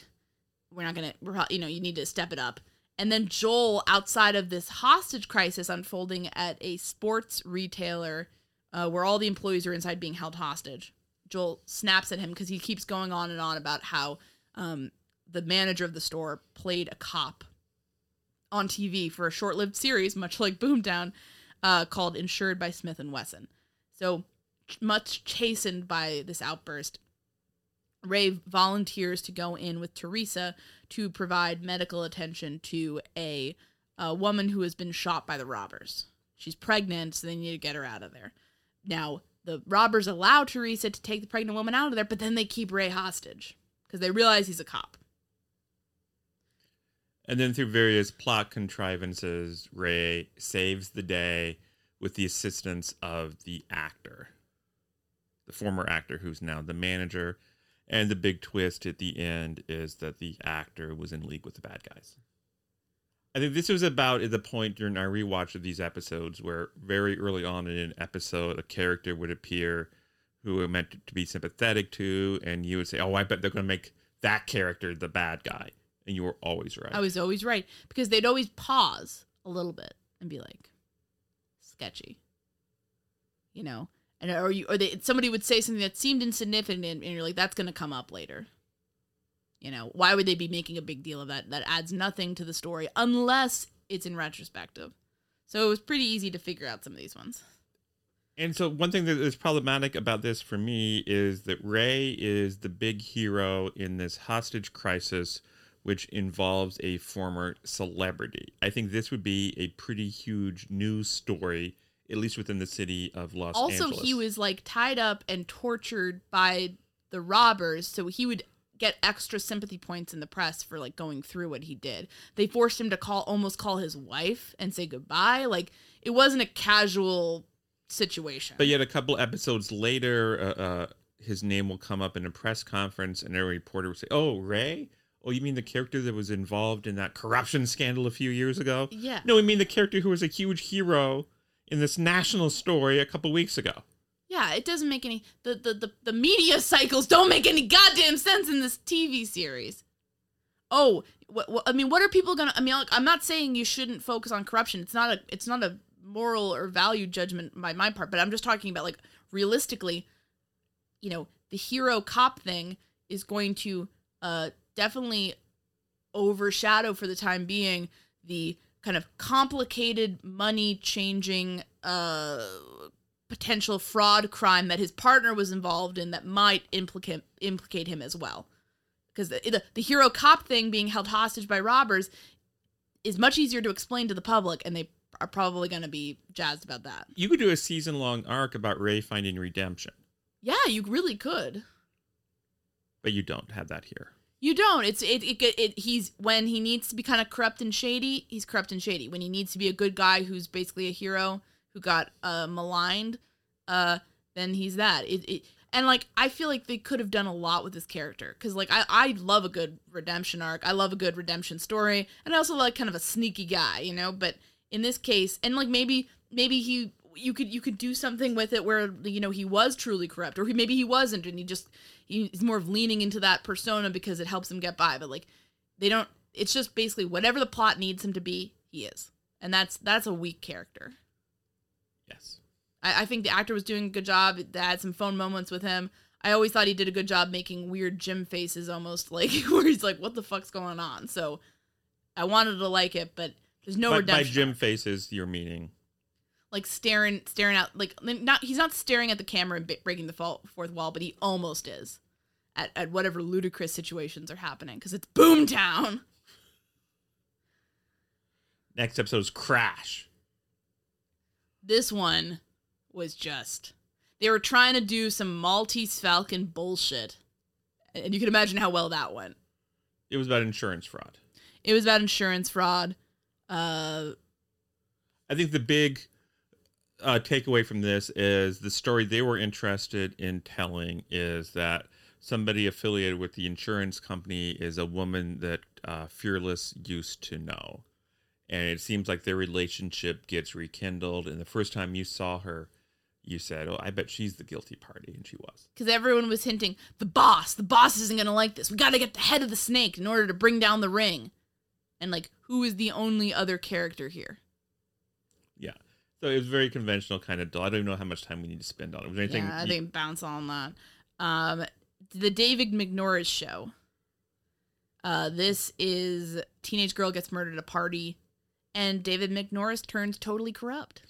We're not gonna. We're, you know, you need to step it up." And then Joel, outside of this hostage crisis unfolding at a sports retailer uh, where all the employees are inside being held hostage, Joel snaps at him because he keeps going on and on about how um, the manager of the store played a cop on TV for a short-lived series, much like Boomtown, uh, called "Insured by Smith and Wesson." So much chastened by this outburst, Ray volunteers to go in with Teresa to provide medical attention to a, a woman who has been shot by the robbers. She's pregnant, so they need to get her out of there. Now, the robbers allow Teresa to take the pregnant woman out of there, but then they keep Ray hostage because they realize he's a cop. And then through various plot contrivances, Ray saves the day with the assistance of the actor, the former actor who's now the manager. And the big twist at the end is that the actor was in league with the bad guys. I think this was about at the point during our rewatch of these episodes where very early on in an episode, a character would appear who were meant to be sympathetic to, and you would say, "Oh, I bet they're going to make that character the bad guy," and you were always right. I was always right because they'd always pause a little bit and be like, sketchy, you know, and or you or they, somebody would say something that seemed insignificant, and you're like, that's going to come up later. You know, why would they be making a big deal of that? That adds nothing to the story unless it's in retrospective. So it was pretty easy to figure out some of these ones. And so one thing that is problematic about this for me is that Ray is the big hero in this hostage crisis which involves a former celebrity. I think this would be a pretty huge news story at least within the city of Los Angeles. also, Angeles. he was like tied up and tortured by the robbers, so he would get extra sympathy points in the press for like going through what he did. They forced him to call almost call his wife and say goodbye. Like it wasn't a casual situation. But yet, a couple episodes later, uh, uh, his name will come up in a press conference, and a reporter will say, "Oh, Ray." Oh, you mean the character that was involved in that corruption scandal a few years ago? Yeah. No, we mean the character who was a huge hero in this national story a couple weeks ago. Yeah, it doesn't make any the, the the the media cycles don't make any goddamn sense in this TV series. Oh, I mean, what are people gonna? I mean, like, I'm not saying you shouldn't focus on corruption. It's not a it's not a moral or value judgment by my part, but I'm just talking about like realistically, you know, the hero cop thing is going to uh definitely overshadow for the time being the kind of complicated money changing uh potential fraud crime that his partner was involved in that might implicate implicate him as well. Because the, the, the hero cop thing being held hostage by robbers is much easier to explain to the public and they are probably going to be jazzed about that. You could do a season long arc about Ray finding redemption, yeah you really could. But you don't have that here. You don't. It's it, it it he's when he needs to be kind of corrupt and shady, he's corrupt and shady. When he needs to be a good guy who's basically a hero who got uh maligned, uh then he's that. It, it and like I feel like they could have done a lot with this character cuz like I I love a good redemption arc. I love a good redemption story and I also like kind of a sneaky guy, you know, but in this case and like maybe maybe he you could you could do something with it where you know he was truly corrupt or he, maybe he wasn't and he just he's more of leaning into that persona because it helps him get by but like they don't it's just basically whatever the plot needs him to be he is. And that's that's a weak character. Yes. i, I think the actor was doing a good job. They had some phone moments with him. I always thought he did a good job making weird jim faces almost like where he's like what the fuck's going on? So i wanted to like it but there's no by, by redemption. Jim arc. faces, you're meaning like staring staring out like not he's not staring at the camera and breaking the fourth wall but he almost is at, at whatever ludicrous situations are happening because it's boomtown next episode is Crash. this one was just they were trying to do some maltese falcon bullshit and you can imagine how well that went It was about insurance fraud. it was about insurance fraud uh I think the big uh, takeaway from this is the story they were interested in telling is that somebody affiliated with the insurance company is a woman that uh, Fearless used to know. And it seems like their relationship gets rekindled. And the first time you saw her, you said, Oh, I bet she's the guilty party. And she was. because everyone was hinting the boss the boss isn't going to like this we got to get the head of the snake in order to bring down the ring and like who is the only other character here. So it was very conventional kind of dull. I don't even know how much time we need to spend on it. Was anything? yeah i you- think bounce on that um the david mcnorris show uh this is teenage girl gets murdered at a party and david mcnorris turns totally corrupt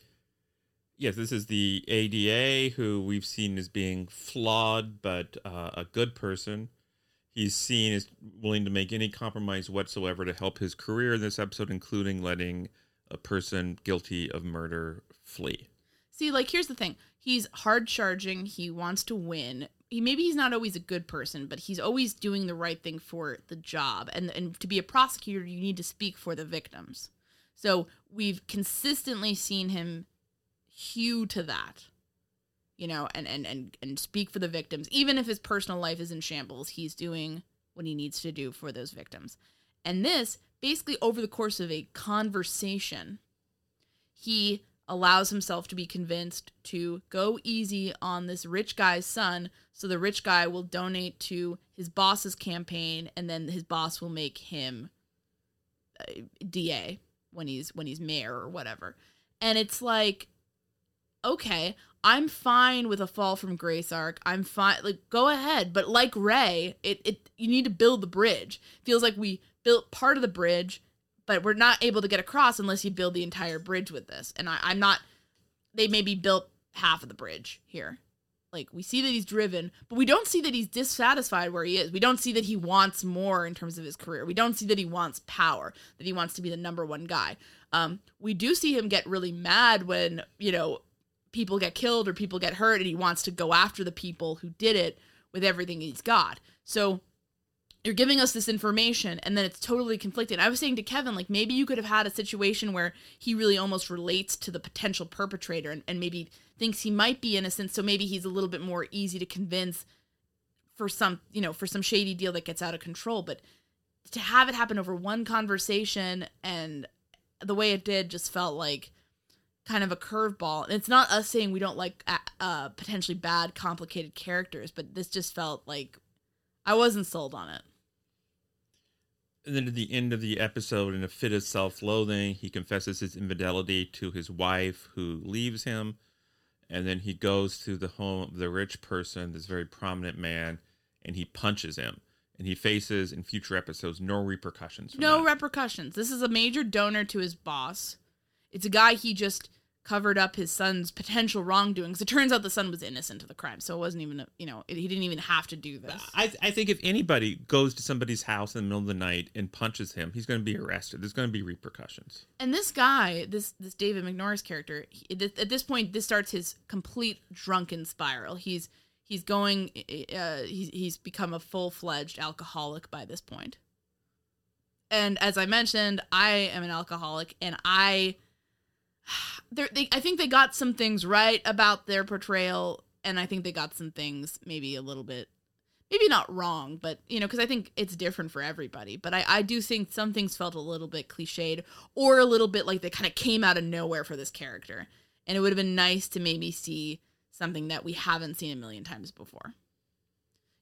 Yes, this is the ADA, who we've seen as being flawed but uh, a good person. he's seen as willing to make any compromise whatsoever to help his career in this episode, including letting a person guilty of murder flee. See, like here's the thing. He's hard charging, he wants to win. He maybe he's not always a good person, but he's always doing the right thing for the job. And and to be a prosecutor, you need to speak for the victims. So, we've consistently seen him hew to that. You know, and and and and speak for the victims. Even if his personal life is in shambles, he's doing what he needs to do for those victims. And this basically over the course of a conversation, he allows himself to be convinced to go easy on this rich guy's son so the rich guy will donate to his boss's campaign and then his boss will make him uh, DA when he's when he's mayor or whatever. And it's like okay, I'm fine with a fall from grace arc. I'm fine like go ahead, but like Ray, it it you need to build the bridge. Feels like we built part of the bridge but we're not able to get across unless you build the entire bridge with this. And I, I'm not. They maybe built half of the bridge here. Like we see that he's driven, but we don't see that he's dissatisfied where he is. We don't see that he wants more in terms of his career. We don't see that he wants power, that he wants to be the number one guy. Um, we do see him get really mad when you know people get killed or people get hurt, and he wants to go after the people who did it with everything he's got. So you're giving us this information and then it's totally conflicting. I was saying to Kevin, like maybe you could have had a situation where he really almost relates to the potential perpetrator and, and maybe thinks he might be innocent, so maybe he's a little bit more easy to convince for some, you know, for some shady deal that gets out of control. But to have it happen over one conversation and the way it did just felt like kind of a curveball. And it's not us saying we don't like uh, uh potentially bad, complicated characters, but this just felt like I wasn't sold on it. And then at the end of the episode, in a fit of self loathing, he confesses his infidelity to his wife, who leaves him. And then he goes to the home of the rich person, this very prominent man, and he punches him. And he faces in future episodes no repercussions. No that. repercussions. This is a major donor to his boss. It's a guy he just covered up his son's potential wrongdoings. It turns out the son was innocent of the crime, so it wasn't even, a, you know, he didn't even have to do this. I, I think if anybody goes to somebody's house in the middle of the night and punches him, he's going to be arrested. There's going to be repercussions. And this guy, this this David McNorris character, he, at this point, this starts his complete drunken spiral. He's he's going, uh, he's he's become a full fledged alcoholic by this point. And as I mentioned, I am an alcoholic, and I they, I think they got some things right about their portrayal, and I think they got some things maybe a little bit, maybe not wrong, but you know, because I think it's different for everybody. But I, I do think some things felt a little bit cliched or a little bit like they kind of came out of nowhere for this character, and it would have been nice to maybe see something that we haven't seen a million times before.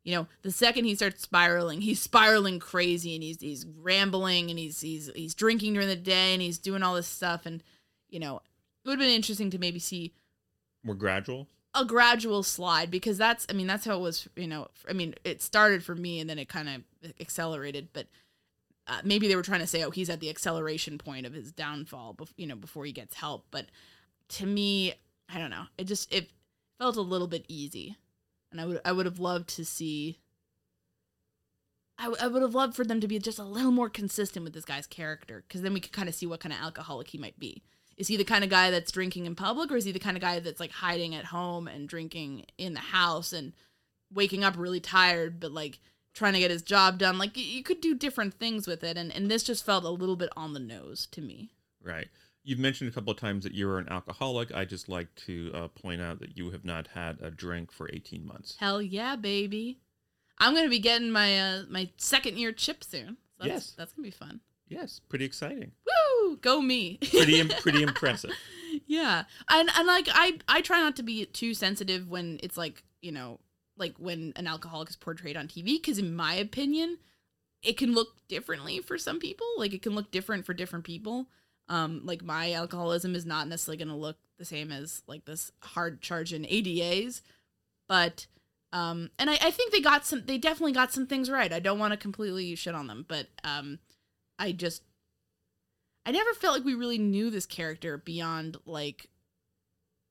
You know, the second he starts spiraling, he's spiraling crazy and he's he's rambling and he's he's he's drinking during the day and he's doing all this stuff and you know, it would have been interesting to maybe see more gradual? a gradual slide because that's i mean that's how it was you know i mean it started for me and then it kind of accelerated but uh, maybe they were trying to say oh he's at the acceleration point of his downfall bef- you know before he gets help but to me i don't know. It just it felt a little bit easy and i would i would have loved to see I, w- I would have loved for them to be just a little more consistent with this guy's character because then we could kind of see what kind of alcoholic he might be is he the kind of guy that's drinking in public or is he the kind of guy that's like hiding at home and drinking in the house and waking up really tired but like trying to get his job done? Like you could do different things with it and, and this just felt a little bit on the nose to me. Right. You've mentioned a couple of times that you're an alcoholic. I just like to uh, point out that you have not had a drink for 18 months. Hell yeah baby. I'm gonna be getting my uh, my second year chip soon. So that's, yes. that's gonna be fun. Yes pretty exciting Woo! Go me. pretty pretty impressive. Yeah. And and like I I try not to be too sensitive when it's like, you know, like when an alcoholic is portrayed on TV cuz in my opinion, it can look differently for some people. Like it can look different for different people. Um like my alcoholism is not necessarily going to look the same as like this hard charge in ADAs, but um and I, I think they got some they definitely got some things right. I don't want to completely shit on them, but um I just I never felt like we really knew this character beyond like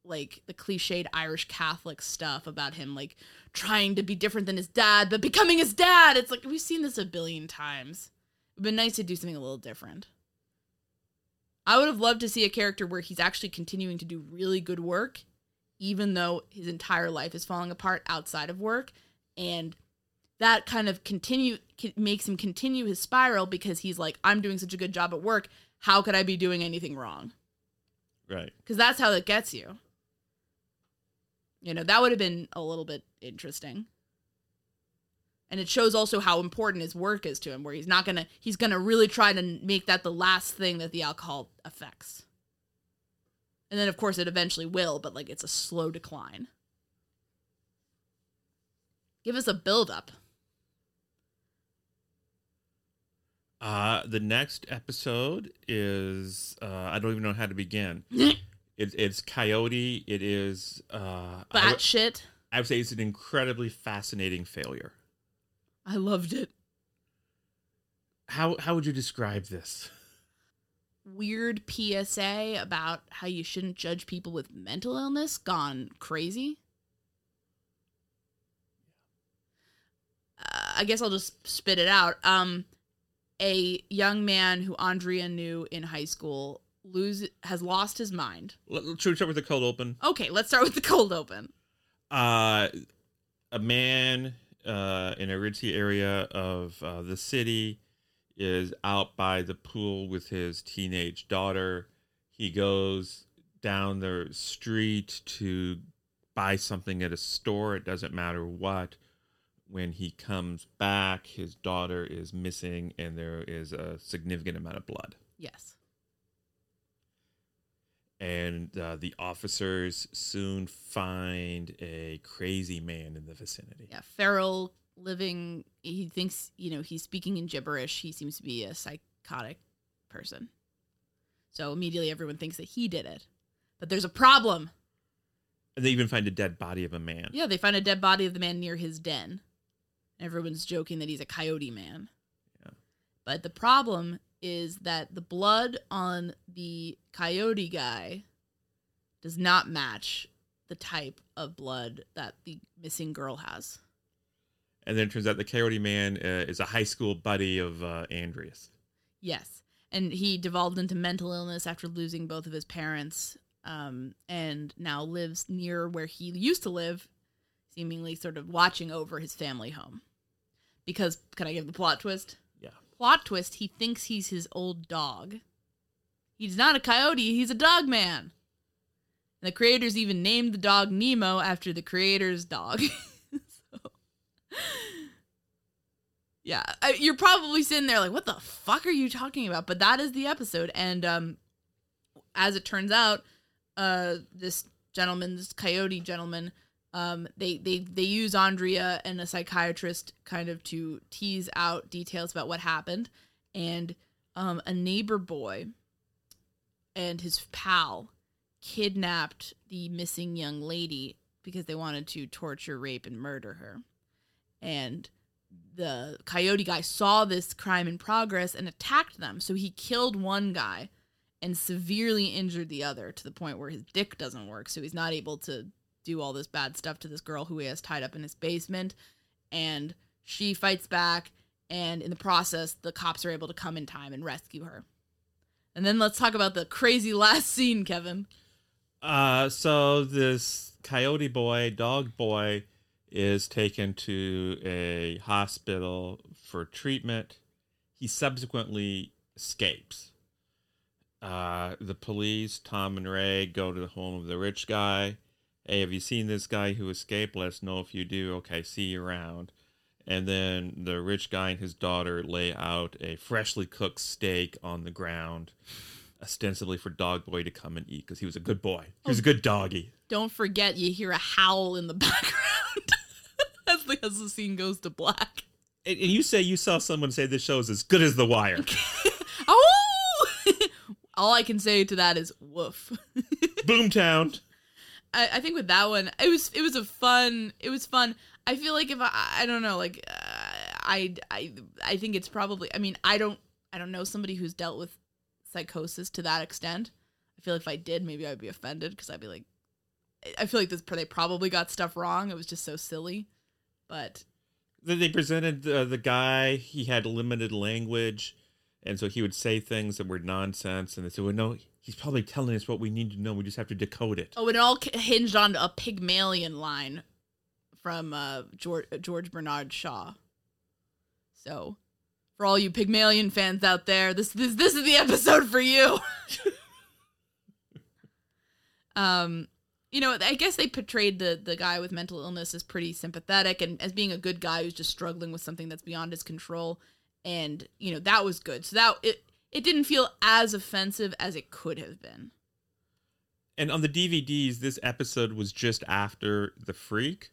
like the cliched Irish Catholic stuff about him like trying to be different than his dad, but becoming his dad. It's like we've seen this a billion times. It'd been nice to do something a little different. I would have loved to see a character where he's actually continuing to do really good work, even though his entire life is falling apart outside of work. And that kind of continue makes him continue his spiral because he's like, I'm doing such a good job at work. How could I be doing anything wrong? Right. Because that's how it gets you. You know, that would have been a little bit interesting. And it shows also how important his work is to him, where he's not gonna he's gonna really try to make that the last thing that the alcohol affects. And then of course it eventually will, but like it's a slow decline. Give us a build up. Uh, the next episode is uh, I don't even know how to begin. it, it's Coyote. It is uh, I, Bat w- shit. I would say it's an incredibly fascinating failure. I loved it. How how would you describe this? Weird PSA about how you shouldn't judge people with mental illness gone crazy. Uh, I guess I'll just spit it out. Um, a young man who Andrea knew in high school lose has lost his mind. Let- Should we start with the cold open? Okay, let's start with the cold open. Uh, a man uh, in a ritzy area of uh, the city is out by the pool with his teenage daughter. He goes down the street to buy something at a store. It doesn't matter what. When he comes back, his daughter is missing and there is a significant amount of blood. Yes. And uh, the officers soon find a crazy man in the vicinity. Yeah, feral living. He thinks you know he's speaking in gibberish. He seems to be a psychotic person. So immediately everyone thinks that he did it, but there's a problem. And they even find a dead body of a man. Yeah, they find a dead body of the man near his den. Everyone's joking that he's a coyote man. Yeah. But the problem is that the blood on the coyote guy does not match the type of blood that the missing girl has. And then it turns out the Coyote Man uh, is a high school buddy of uh, Andreas. Yes. And he devolved into mental illness after losing both of his parents um, and now lives near where he used to live, seemingly sort of watching over his family home. Because, can I give the plot twist? Yeah. Plot twist he thinks he's his old dog. He's not a coyote, he's a dog man. And the creators even named the dog Nemo after the creator's dog. so, yeah, I, you're probably sitting there like, what the fuck are you talking about? But that is the episode. And um, as it turns out, uh, this gentleman, this coyote gentleman, um, they, they, they use Andrea and a psychiatrist kind of to tease out details about what happened. And um, a neighbor boy and his pal kidnapped the missing young lady because they wanted to torture, rape, and murder her. And the coyote guy saw this crime in progress and attacked them. So he killed one guy and severely injured the other to the point where his dick doesn't work. So he's not able to do all this bad stuff to this girl who he has tied up in his basement. And she fights back. And in the process, the cops are able to come in time and rescue her. And then let's talk about the crazy last scene, Kevin. Uh, so this Coyote boy, dog boy, is taken to a hospital for treatment. He subsequently escapes. Uh, the police, Tom and Ray, go to the home of the rich guy. Hey, have you seen this guy who escaped? Let us know if you do. Okay, see you around. And then the rich guy and his daughter lay out a freshly cooked steak on the ground, ostensibly for Dog Boy to come and eat because he was a good boy. He was a good doggy. Don't forget, you hear a howl in the background as, the, as the scene goes to black. And, and you say you saw someone say this show is as good as The Wire. Oh! All I can say to that is woof. Boomtown. I, I think with that one, it was it was a fun. It was fun. I feel like if I I don't know like uh, I I I think it's probably. I mean I don't I don't know somebody who's dealt with psychosis to that extent. I feel like if I did, maybe I'd be offended because I'd be like, I feel like this they probably got stuff wrong. It was just so silly, but They presented the guy. He had limited language, and so he would say things that were nonsense. And they said, "Well, no, he's probably telling us what we need to know. We just have to decode it." oh, it all hinged on a Pygmalion line from uh, George George Bernard Shaw. So, for all you Pygmalion fans out there, this this this is the episode for you. um, you know, I guess they portrayed the the guy with mental illness as pretty sympathetic and as being a good guy who's just struggling with something that's beyond his control, and you know that was good. So that it it didn't feel as offensive as it could have been. And on the DVDs, this episode was just after The Freak.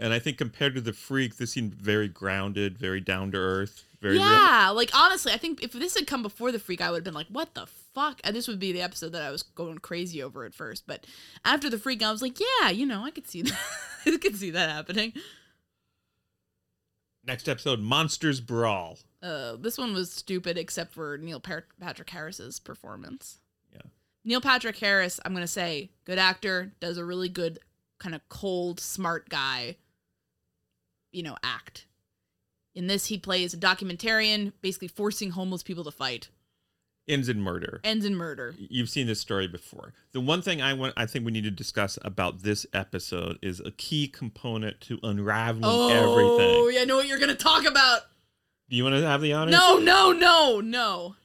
And I think compared to The Freak, this seemed very grounded, very down to earth, very real. yeah, like honestly, I think if this had come before the freak, I would have been like, "What the fuck?" And this would be the episode that I was going crazy over at first. But after the freak, I was like, "Yeah, you know, I could see that. I could see that happening." Next episode, Monsters Brawl. Uh, this one was stupid, except for Neil Patrick Harris's performance. Yeah. Neil Patrick Harris, I'm gonna say, good actor, does a really good kind of cold, smart guy, you know, act. In this, he plays a documentarian, basically forcing homeless people to fight. Ends in murder. Ends in murder. You've seen this story before. The one thing I want, I think we need to discuss about this episode is a key component to unraveling Oh, everything. Oh, yeah, I know what you're gonna talk about. Do you want to have the honor? No, no, no, no.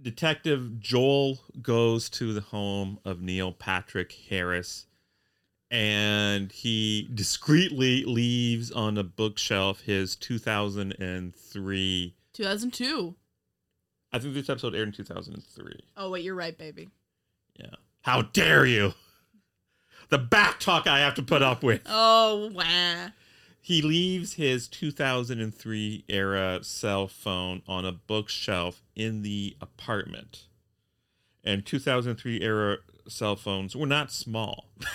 Detective Joel goes to the home of Neil Patrick Harris and he discreetly leaves on a bookshelf his 2003. 2002. I think this episode aired in 2003. Oh wait, you're right, baby. Yeah. How dare you? The back talk I have to put up with. Oh, wah. He leaves his 2003 era cell phone on a bookshelf in the apartment. And 2003 era cell phones were not small.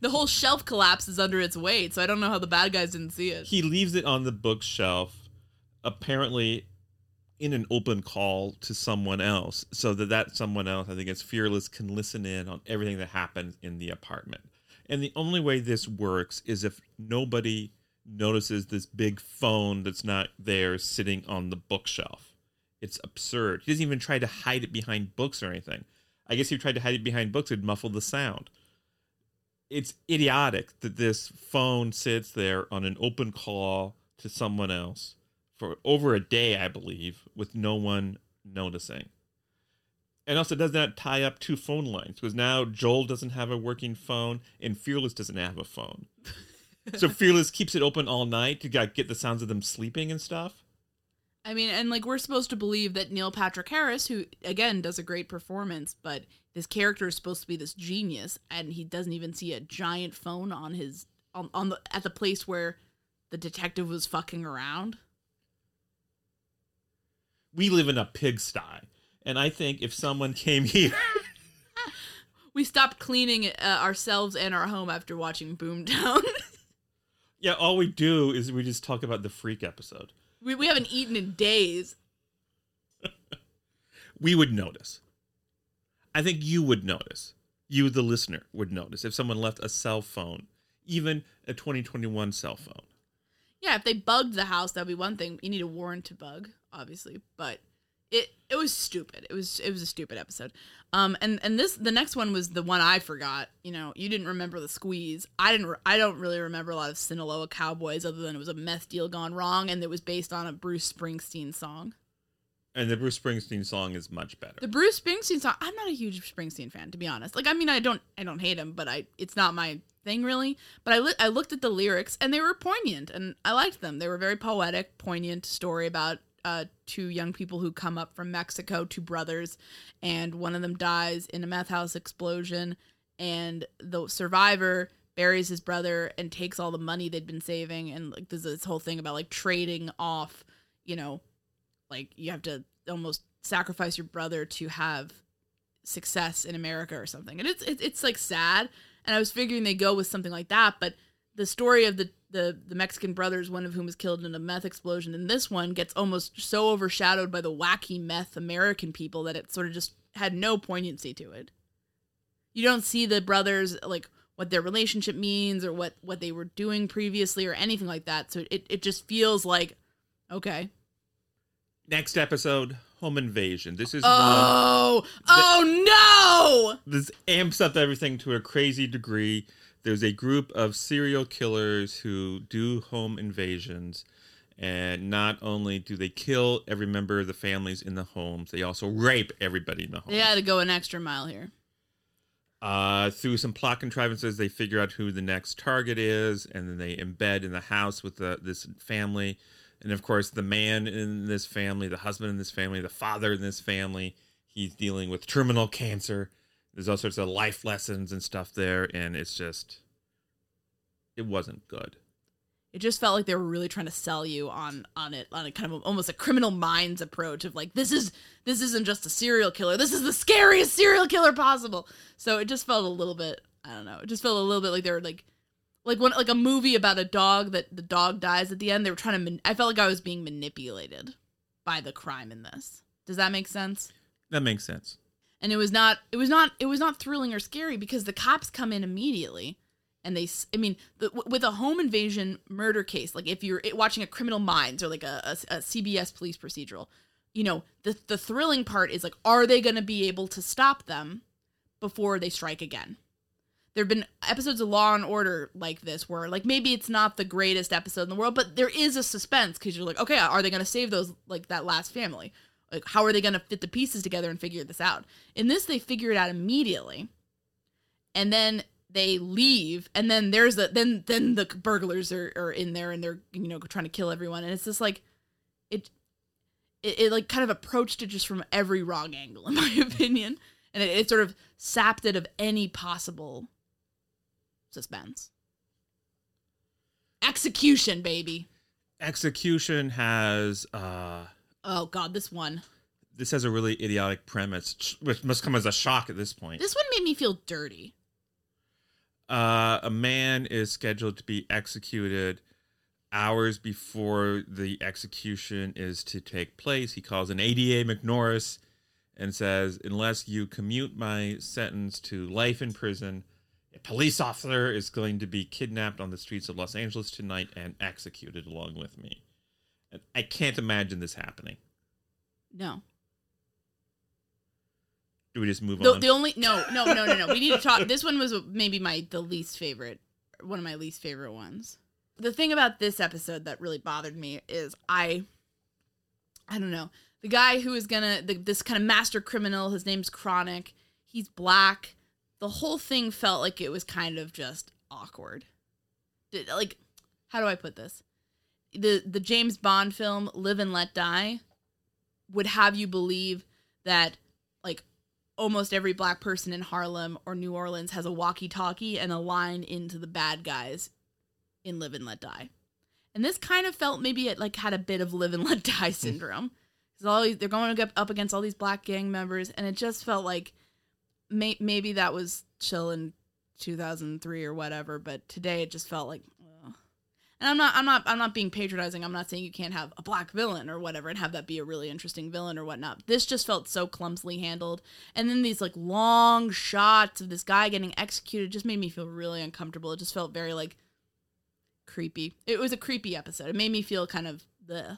The whole shelf collapses under its weight, so I don't know how the bad guys didn't see it. He leaves it on the bookshelf, apparently in an open call to someone else, so that that someone else, I think it's Fearless, can listen in on everything that happens in the apartment. And the only way this works is if nobody notices this big phone that's not there sitting on the bookshelf. It's absurd. He doesn't even try to hide it behind books or anything. I guess if he tried to hide it behind books, it'd muffle the sound. It's idiotic that this phone sits there on an open call to someone else for over a day, I believe, with no one noticing. And also, does not tie up two phone lines because now Joel doesn't have a working phone and Fearless doesn't have a phone. so Fearless keeps it open all night to get get the sounds of them sleeping and stuff. I mean, and like we're supposed to believe that Neil Patrick Harris, who again does a great performance, but this character is supposed to be this genius, and he doesn't even see a giant phone on his on, on the at the place where the detective was fucking around. We live in a pigsty, and I think if someone came here, We stopped cleaning uh, ourselves and our home after watching Boomtown. yeah, all we do is we just talk about the freak episode. we we haven't eaten in days. we would notice. I think you would notice. You, the listener, would notice if someone left a cell phone, even a 2021 cell phone. Yeah, if they bugged the house, that'd be one thing. You need a warrant to bug, obviously, but it it was stupid. It was it was a stupid episode. Um, and and this the next one was the one I forgot. You know, you didn't remember the squeeze. I didn't. re- I don't really remember a lot of Sinaloa Cowboys other than it was a meth deal gone wrong, and it was based on a Bruce Springsteen song. And the Bruce Springsteen song is much better. The Bruce Springsteen song. I'm not a huge Springsteen fan, to be honest. Like, I mean, I don't, I don't hate him, but I, it's not my thing really. But I, li- I looked at the lyrics and they were poignant, and I liked them. They were very poetic, poignant story about uh, two young people who come up from Mexico, two brothers, and one of them dies in a meth house explosion, and the survivor buries his brother and takes all the money they'd been saving, and like there's this whole thing about like trading off, you know, like you have to almost sacrifice your brother to have success in America or something. And it's it's, it's like sad. And I was figuring they go with something like that, but the story of the, the the Mexican brothers, one of whom was killed in a meth explosion, and this one gets almost so overshadowed by the wacky meth American people that it sort of just had no poignancy to it. You don't see the brothers like what their relationship means or what what they were doing previously or anything like that. So it it just feels like okay. Next episode, home invasion. This is Oh, oh no! this amps up everything to a crazy degree. There's a group of serial killers who do home invasions, and not only do they kill every member of the families in the homes, they also rape everybody in the home. They had to go an extra mile here. Uh, through some plot contrivances, they figure out who the next target is, and then they embed in the house with the, this family. And of course, the man in this family, the husband in this family, the father in this family, he's dealing with terminal cancer. There's all sorts of life lessons and stuff there, and it's just, it wasn't good. It just felt like they were really trying to sell you on on it on a kind of almost a criminal minds approach of like this is this isn't just a serial killer. This is the scariest serial killer possible. So it just felt a little bit I don't know. It just felt a little bit like they were like like when like a movie about a dog that the dog dies at the end. They were trying to. Man- I felt like I was being manipulated by the crime in this. Does that make sense? That makes sense. And it was not it was not it was not thrilling or scary because the cops come in immediately and they i mean the, with a home invasion murder case like if you're watching a criminal minds or like a, a, a cbs police procedural you know the, the thrilling part is like are they going to be able to stop them before they strike again? There have been episodes of law and order like this where like maybe it's not the greatest episode in the world but there is a suspense because you're like okay are they going to save those like that last family like how are they going to fit the pieces together and figure this out? In this they figure it out immediately. And then they leave and then there's a then then the burglars are, are in there and they're you know trying to kill everyone. And it's just like it it, it like kind of approached it just from every wrong angle in my opinion. And it, it sort of sapped it of any possible suspense. Execution baby. Execution has uh oh god this one this has a really idiotic premise, which must come as a shock at this point. this one made me feel dirty uh, a man is scheduled to be executed hours before the execution is to take place. He calls an ADA McNorris and says, Unless you commute my sentence to life in prison, a police officer is going to be kidnapped on the streets of Los Angeles tonight and executed along with me. I can't imagine this happening. no. Do we just move The, on? the only no no no no no. We need to talk this one was maybe my the least favorite one of my least favorite ones. The thing about this episode that really bothered me is i i don't know. The guy who is gonna the, this kind of master criminal his name's chronic. He's black. The whole thing felt like it was kind of just awkward. Did- like how do i put this the the james bond film live and let die would have you believe that like almost every black person in Harlem or New Orleans has a walkie-talkie and a line into the bad guys in Live and Let Die. And this kind of felt maybe it like had a bit of Live and Let Die hmm. syndrome. Because all these, they're going up up against all these black gang members, and it just felt like may, maybe that was chill in 2003 or whatever, but today it just felt like. And I'm not, I'm not, I'm not being patronizing. I'm not saying you can't have a black villain or whatever and have that be a really interesting villain or whatnot. This just felt so clumsily handled. And then these like long shots of this guy getting executed just made me feel really uncomfortable. It just felt very like creepy. It was a creepy episode. It made me feel kind of the.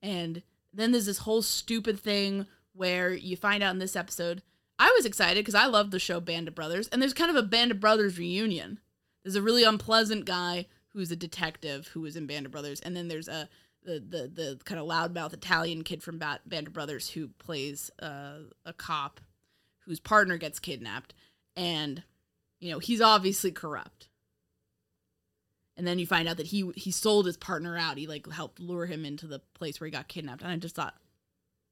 And then there's this whole stupid thing where you find out in this episode. I was excited because I love the show Band of Brothers, and there's kind of a Band of Brothers reunion. There's a really unpleasant guy who's a detective who was in Band of Brothers, and then there's a the the, the kind of loudmouth Italian kid from Bat- Band of Brothers who plays uh, a cop whose partner gets kidnapped, and you know he's obviously corrupt. And then you find out that he he sold his partner out. He like helped lure him into the place where he got kidnapped, and I just thought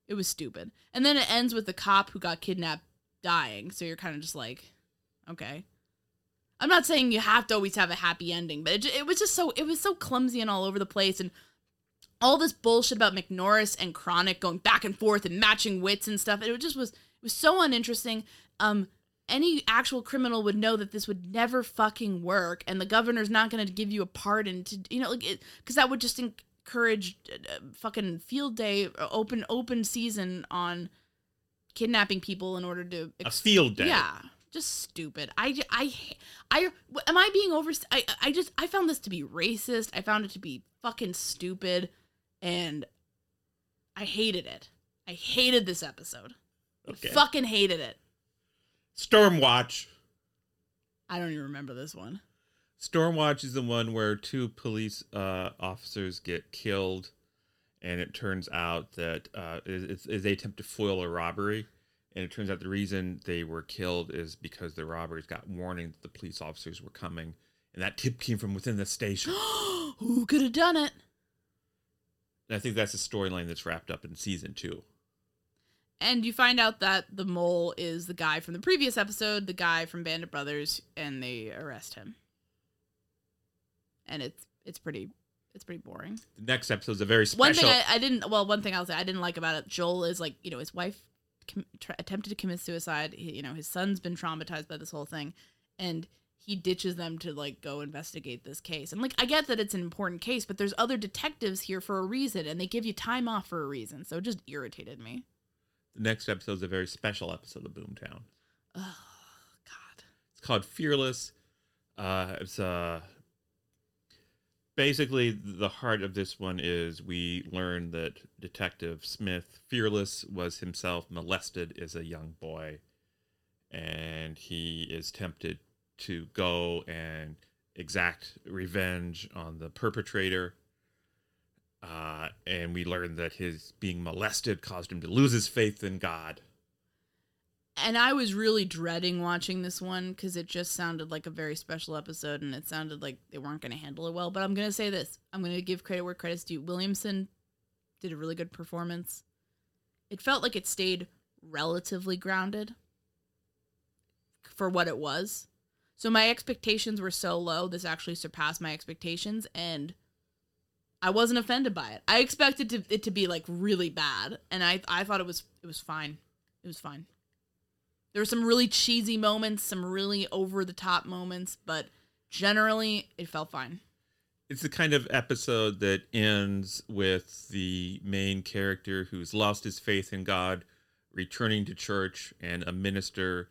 it was stupid. And then it ends with the cop who got kidnapped dying. So you're kind of just like, okay. I'm not saying you have to always have a happy ending, but it, it was just so it was so clumsy and all over the place, and all this bullshit about McNorris and Chronic going back and forth and matching wits and stuff. It just was it was so uninteresting. Um, any actual criminal would know that this would never fucking work, and the governor's not going to give you a pardon to you know like because that would just encourage uh, uh, fucking field day uh, open open season on kidnapping people in order to a field day. yeah just stupid. I I I, am I being over? I, I just, I found this to be racist. I found it to be fucking stupid, and I hated it. I hated this episode. Okay. I fucking hated it. Stormwatch. I don't even remember this one. Stormwatch is the one where two police uh, officers get killed, and it turns out that uh, it's, it's, they attempt to foil a robbery, and it turns out the reason they were killed is because the robbers got warning that the police officers were coming, and that tip came from within the station. Who could have done it? and I think that's a storyline that's wrapped up in season two. And you find out that the mole is the guy from the previous episode, the guy from Band of Brothers, and they arrest him. And it's it's pretty it's pretty boring. The next episode is a very special. One thing I, I didn't well, one thing I'll say I didn't like about it. Joel is like you know his wife com- tr- attempted to commit suicide. He, you know his son's been traumatized by this whole thing, and he ditches them to like go investigate this case. And like I get that it's an important case, but there's other detectives here for a reason, and they give you time off for a reason. So it just irritated me. the next episode is a very special episode of Boomtown. Oh God. It's called Fearless. Uh, it's uh, basically the heart of this one is we learn that Detective Smith Fearless was himself molested as a young boy, and he is tempted to go and exact revenge on the perpetrator. Uh, and we learn that his being molested caused him to lose his faith in God. And I was really dreading watching this one because it just sounded like a very special episode and it sounded like they weren't going to handle it well. But I'm going to say this I'm going to give credit where credit's due. Williamson did a really good performance. It felt like it stayed relatively grounded for what it was. So my expectations were so low, this actually surpassed my expectations. And I wasn't offended by it. I expected to, it to be like really bad, and I I thought it was it was fine. It was fine. There were some really cheesy moments, some really over the top moments, but generally it felt fine. It's the kind of episode that ends with the main character who's lost his faith in God returning to church and a minister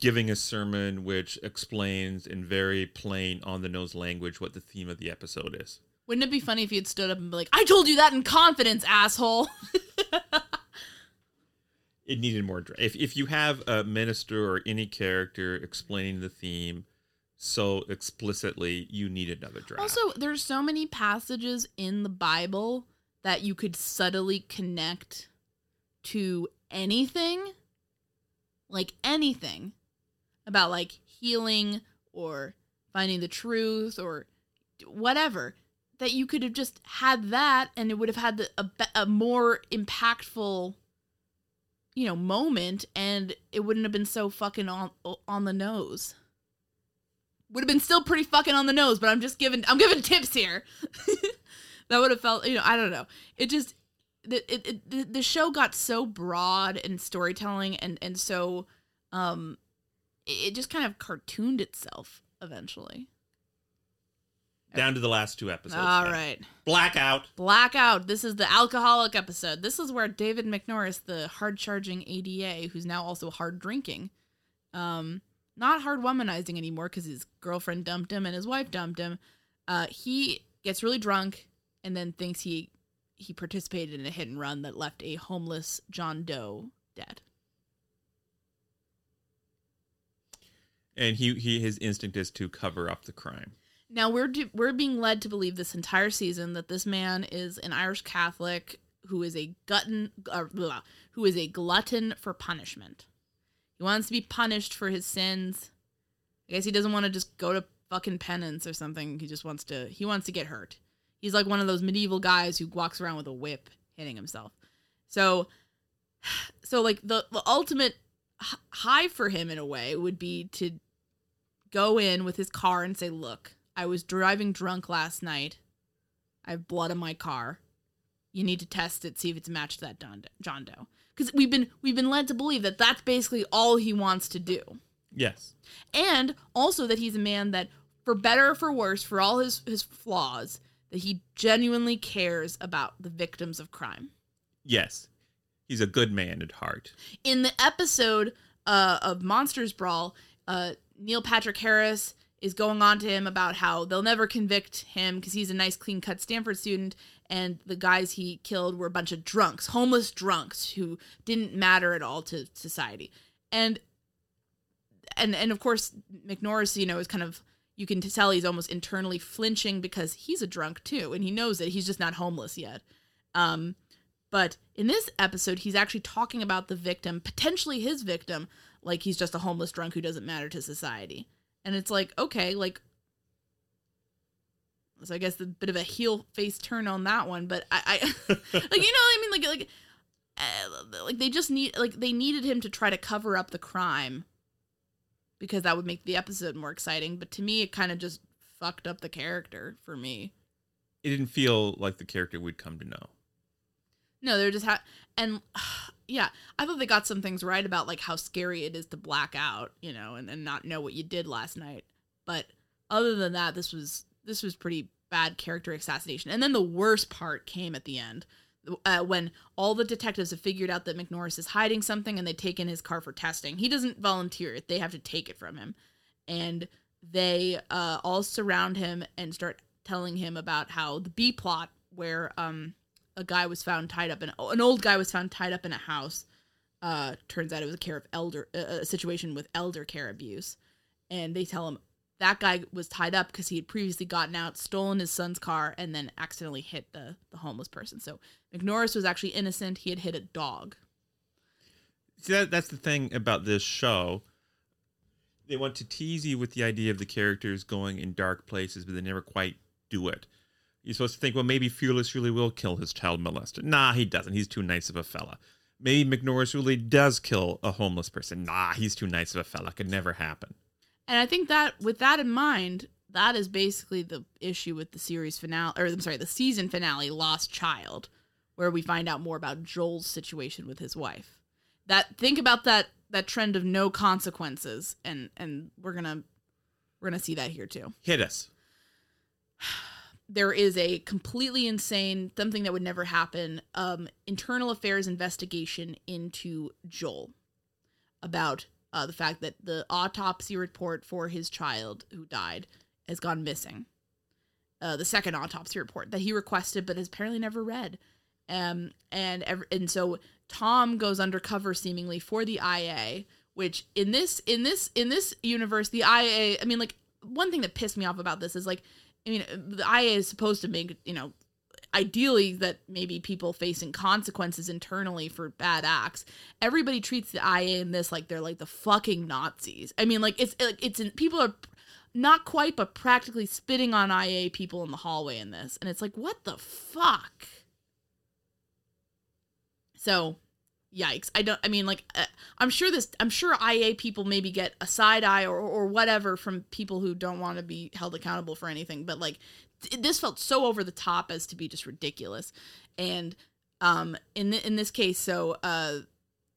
giving a sermon which explains in very plain on the nose language what the theme of the episode is. Wouldn't it be funny if he had stood up and be like, "I told you that in confidence, asshole." It needed more dra- if if you have a minister or any character explaining the theme so explicitly, you need another draft. Also, there's so many passages in the Bible that you could subtly connect to anything, like anything about like healing or finding the truth or whatever that you could have just had that and it would have had a, a more impactful you know moment and it wouldn't have been so fucking on on the nose would have been still pretty fucking on the nose, but I'm just giving I'm giving tips here. that would have felt, you know, I don't know. It just the it, it the, show got so broad in storytelling and and so um it just kind of cartooned itself eventually. Down to the last two episodes. All then. right. Blackout. Blackout. This is the alcoholic episode. This is where David McNorris, the hard charging ADA, who's now also hard drinking, um, not hard womanizing anymore because his girlfriend dumped him and his wife dumped him. Uh, he gets really drunk and then thinks he he participated in a hit and run that left a homeless John Doe dead. And he, he his instinct is to cover up the crime. Now we're do, we're being led to believe this entire season that this man is an Irish Catholic who is a glutton uh, blah, who is a glutton for punishment. He wants to be punished for his sins. I guess he doesn't want to just go to fucking penance or something. He just wants to he wants to get hurt. He's like one of those medieval guys who walks around with a whip hitting himself. So so like the the ultimate high for him in a way would be to go in with his car and say, "Look, I was driving drunk last night. I have blood on my car. You need to test it, see if it's matched that John Doe." John Doe. Because we've been we've been led to believe that that's basically all he wants to do, Yes. and also that he's a man that, for better or for worse, for all his his flaws, that he genuinely cares about the victims of crime. Yes. He's a good man at heart. in the episode uh, of Monsters Brawl, uh, Neil Patrick Harris is going on to him about how they'll never convict him because he's a nice, clean cut Stanford student, and the guys he killed were a bunch of drunks, homeless drunks who didn't matter at all to society. And and and of course McNorris, you know, is kind of you can tell he's almost internally flinching because he's a drunk too, and he knows it. He's just not homeless yet. Um, but in this episode, he's actually talking about the victim, potentially his victim, like he's just a homeless drunk who doesn't matter to society. And it's like, okay, like so I guess a bit of a heel face turn on that one, but I, I like you know what I mean, like like uh, like they just need like they needed him to try to cover up the crime because that would make the episode more exciting. But to me, it kind of just fucked up the character for me. It didn't feel like the character we'd come to know. No, they're just ha- and yeah, I thought they got some things right about like how scary it is to black out, you know, and, and not know what you did last night. But other than that, this was this was pretty bad character assassination. And then the worst part came at the end. Uh, when all the detectives have figured out that McNorris is hiding something and they take in his car for testing. He doesn't volunteer it, they have to take it from him. And they uh, all surround him and start telling him about how the B plot, where um, a guy was found tied up in an old guy was found tied up in a house. Uh, turns out it was a care of elder a situation with elder care abuse, and they tell him that guy was tied up because he had previously gotten out, stolen his son's car, and then accidentally hit the the homeless person. So McNorris was actually innocent. He had hit a dog. See, that, that's the thing about this show. They want to tease you with the idea of the characters going in dark places, but they never quite do it. You're supposed to think, well, maybe Fearless really will kill his child molester. Nah, he doesn't. He's too nice of a fella. Maybe McNorris really does kill a homeless person. Nah, he's too nice of a fella. Could never happen. And I think that with that in mind, that is basically the issue with the series finale, or I'm sorry, the season finale, Lost Child, where we find out more about Joel's situation with his wife. That think about that that trend of no consequences, and and we're gonna we're gonna see that here too. Hit us. There is a completely insane something that would never happen. Um, internal affairs investigation into Joel about uh, the fact that the autopsy report for his child who died has gone missing. Uh, the second autopsy report that he requested but has apparently never read. Um, and ev- and so Tom goes undercover seemingly for the IA, which in this in this in this universe, the IA. I mean, like one thing that pissed me off about this is like, I mean, the IA is supposed to make you know ideally that maybe people facing consequences internally for bad acts. Everybody treats the ia in this like they're like the fucking nazis. I mean like it's it's in, people are not quite but practically spitting on ia people in the hallway in this. And it's like what the fuck? So yikes. I don't i mean like uh, i'm sure this i'm sure ia people maybe get a side eye or, or whatever from people who don't want to be held accountable for anything but like th- this felt so over the top as to be just ridiculous. And um in in this case so uh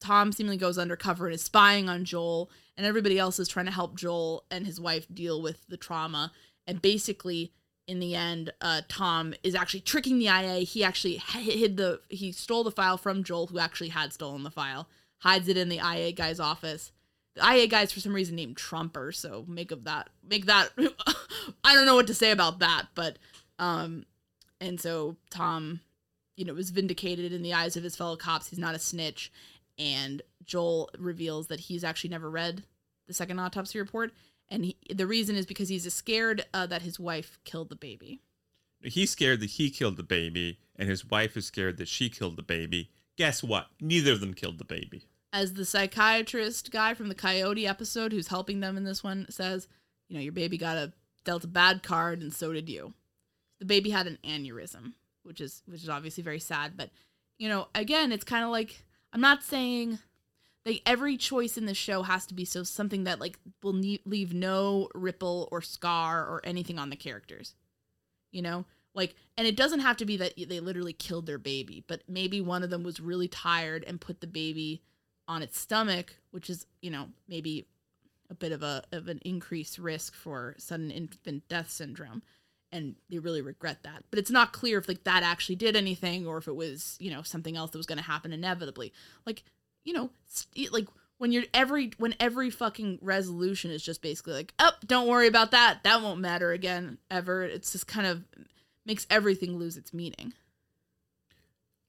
tom seemingly goes undercover and is spying on joel and everybody else is trying to help joel and his wife deal with the trauma. And basically in the end, uh, Tom is actually tricking the IA. He actually hid the he stole the file from Joel, who actually had stolen the file, hides it in the IA guy's office. The IA guy's for some reason named Trumper, so make of that make that I don't know what to say about that, but um and so Tom, you know, was vindicated in the eyes of his fellow cops. He's not a snitch, and Joel reveals that he's actually never read the second autopsy report and he, the reason is because he's scared uh, that his wife killed the baby. He's scared that he killed the baby, and his wife is scared that she killed the baby. Guess what? Neither of them killed the baby. As the psychiatrist guy from the Coyote episode who's helping them in this one says, you know, your baby got a dealt a bad card, and so did you. The baby had an aneurysm, which is which is obviously very sad. But you know, again, it's kind of like I'm not saying like every choice in the show has to be so something that like will ne- leave no ripple or scar or anything on the characters you know? Like and it doesn't have to be that they literally killed their baby but maybe one of them was really tired and put the baby on its stomach which is you know maybe a bit of a of an increased risk for sudden infant death syndrome and they really regret that. But it's not clear if like that actually did anything or if it was you know something else that was going to happen inevitably. Like you know, st- like when you're every when every fucking resolution is just basically like, oh, don't worry about that. That won't matter again ever. It's just kind of makes everything lose its meaning.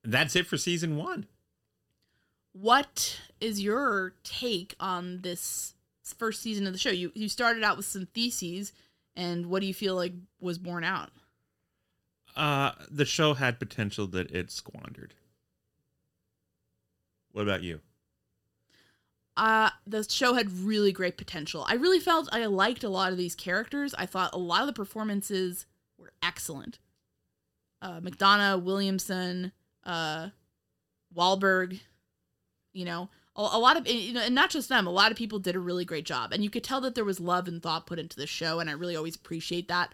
That's it for season one. What is your take on this first season of the show? You you started out with some theses, and what do you feel like was borne out? Uh, the show had potential that it squandered. What about you? uh the show had really great potential. I really felt I liked a lot of these characters. I thought a lot of the performances were excellent. Uh McDonough, Williamson, uh Wahlberg, you know, a, a lot of you know, and not just them, a lot of people did a really great job. And you could tell that there was love and thought put into the show and I really always appreciate that.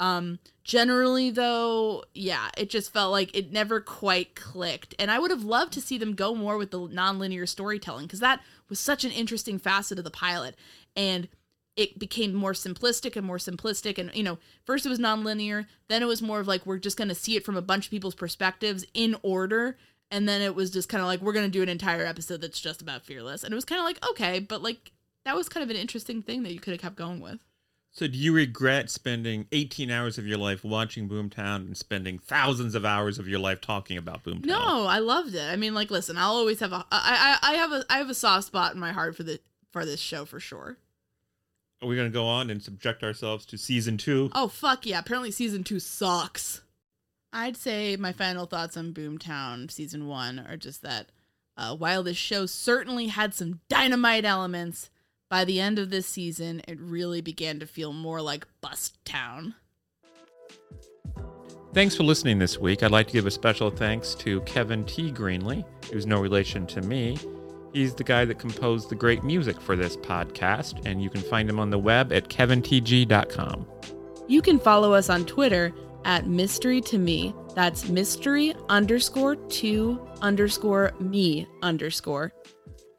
Um, generally, though, yeah, it just felt like it never quite clicked. And I would have loved to see them go more with the nonlinear storytelling because that was such an interesting facet of the pilot. And it became more simplistic and more simplistic. And, you know, first it was nonlinear, then it was more of like we're just going to see it from a bunch of people's perspectives in order. And then it was just kind of like we're going to do an entire episode that's just about Fearless. And it was kind of like, okay, but like that was kind of an interesting thing that you could have kept going with. So, do you regret spending 18 hours of your life watching Boomtown and spending thousands of hours of your life talking about Boomtown? No, I loved it. I mean, like, listen, I'll always have a, I, I, I have a, I have a soft spot in my heart for the, for this show for sure. Are we going to go on and subject ourselves to season two? Oh fuck yeah! Apparently, season two sucks. I'd say my final thoughts on Boomtown season one are just that uh, while this show certainly had some dynamite elements by the end of this season, it really began to feel more like Bust Town. Thanks for listening this week. I'd like to give a special thanks to Kevin T. Greenlee, who's no relation to me. He's the guy that composed the great music for this podcast, and you can find him on the web at kevintg.com. You can follow us on Twitter at mystery to me. That's mystery underscore to underscore me underscore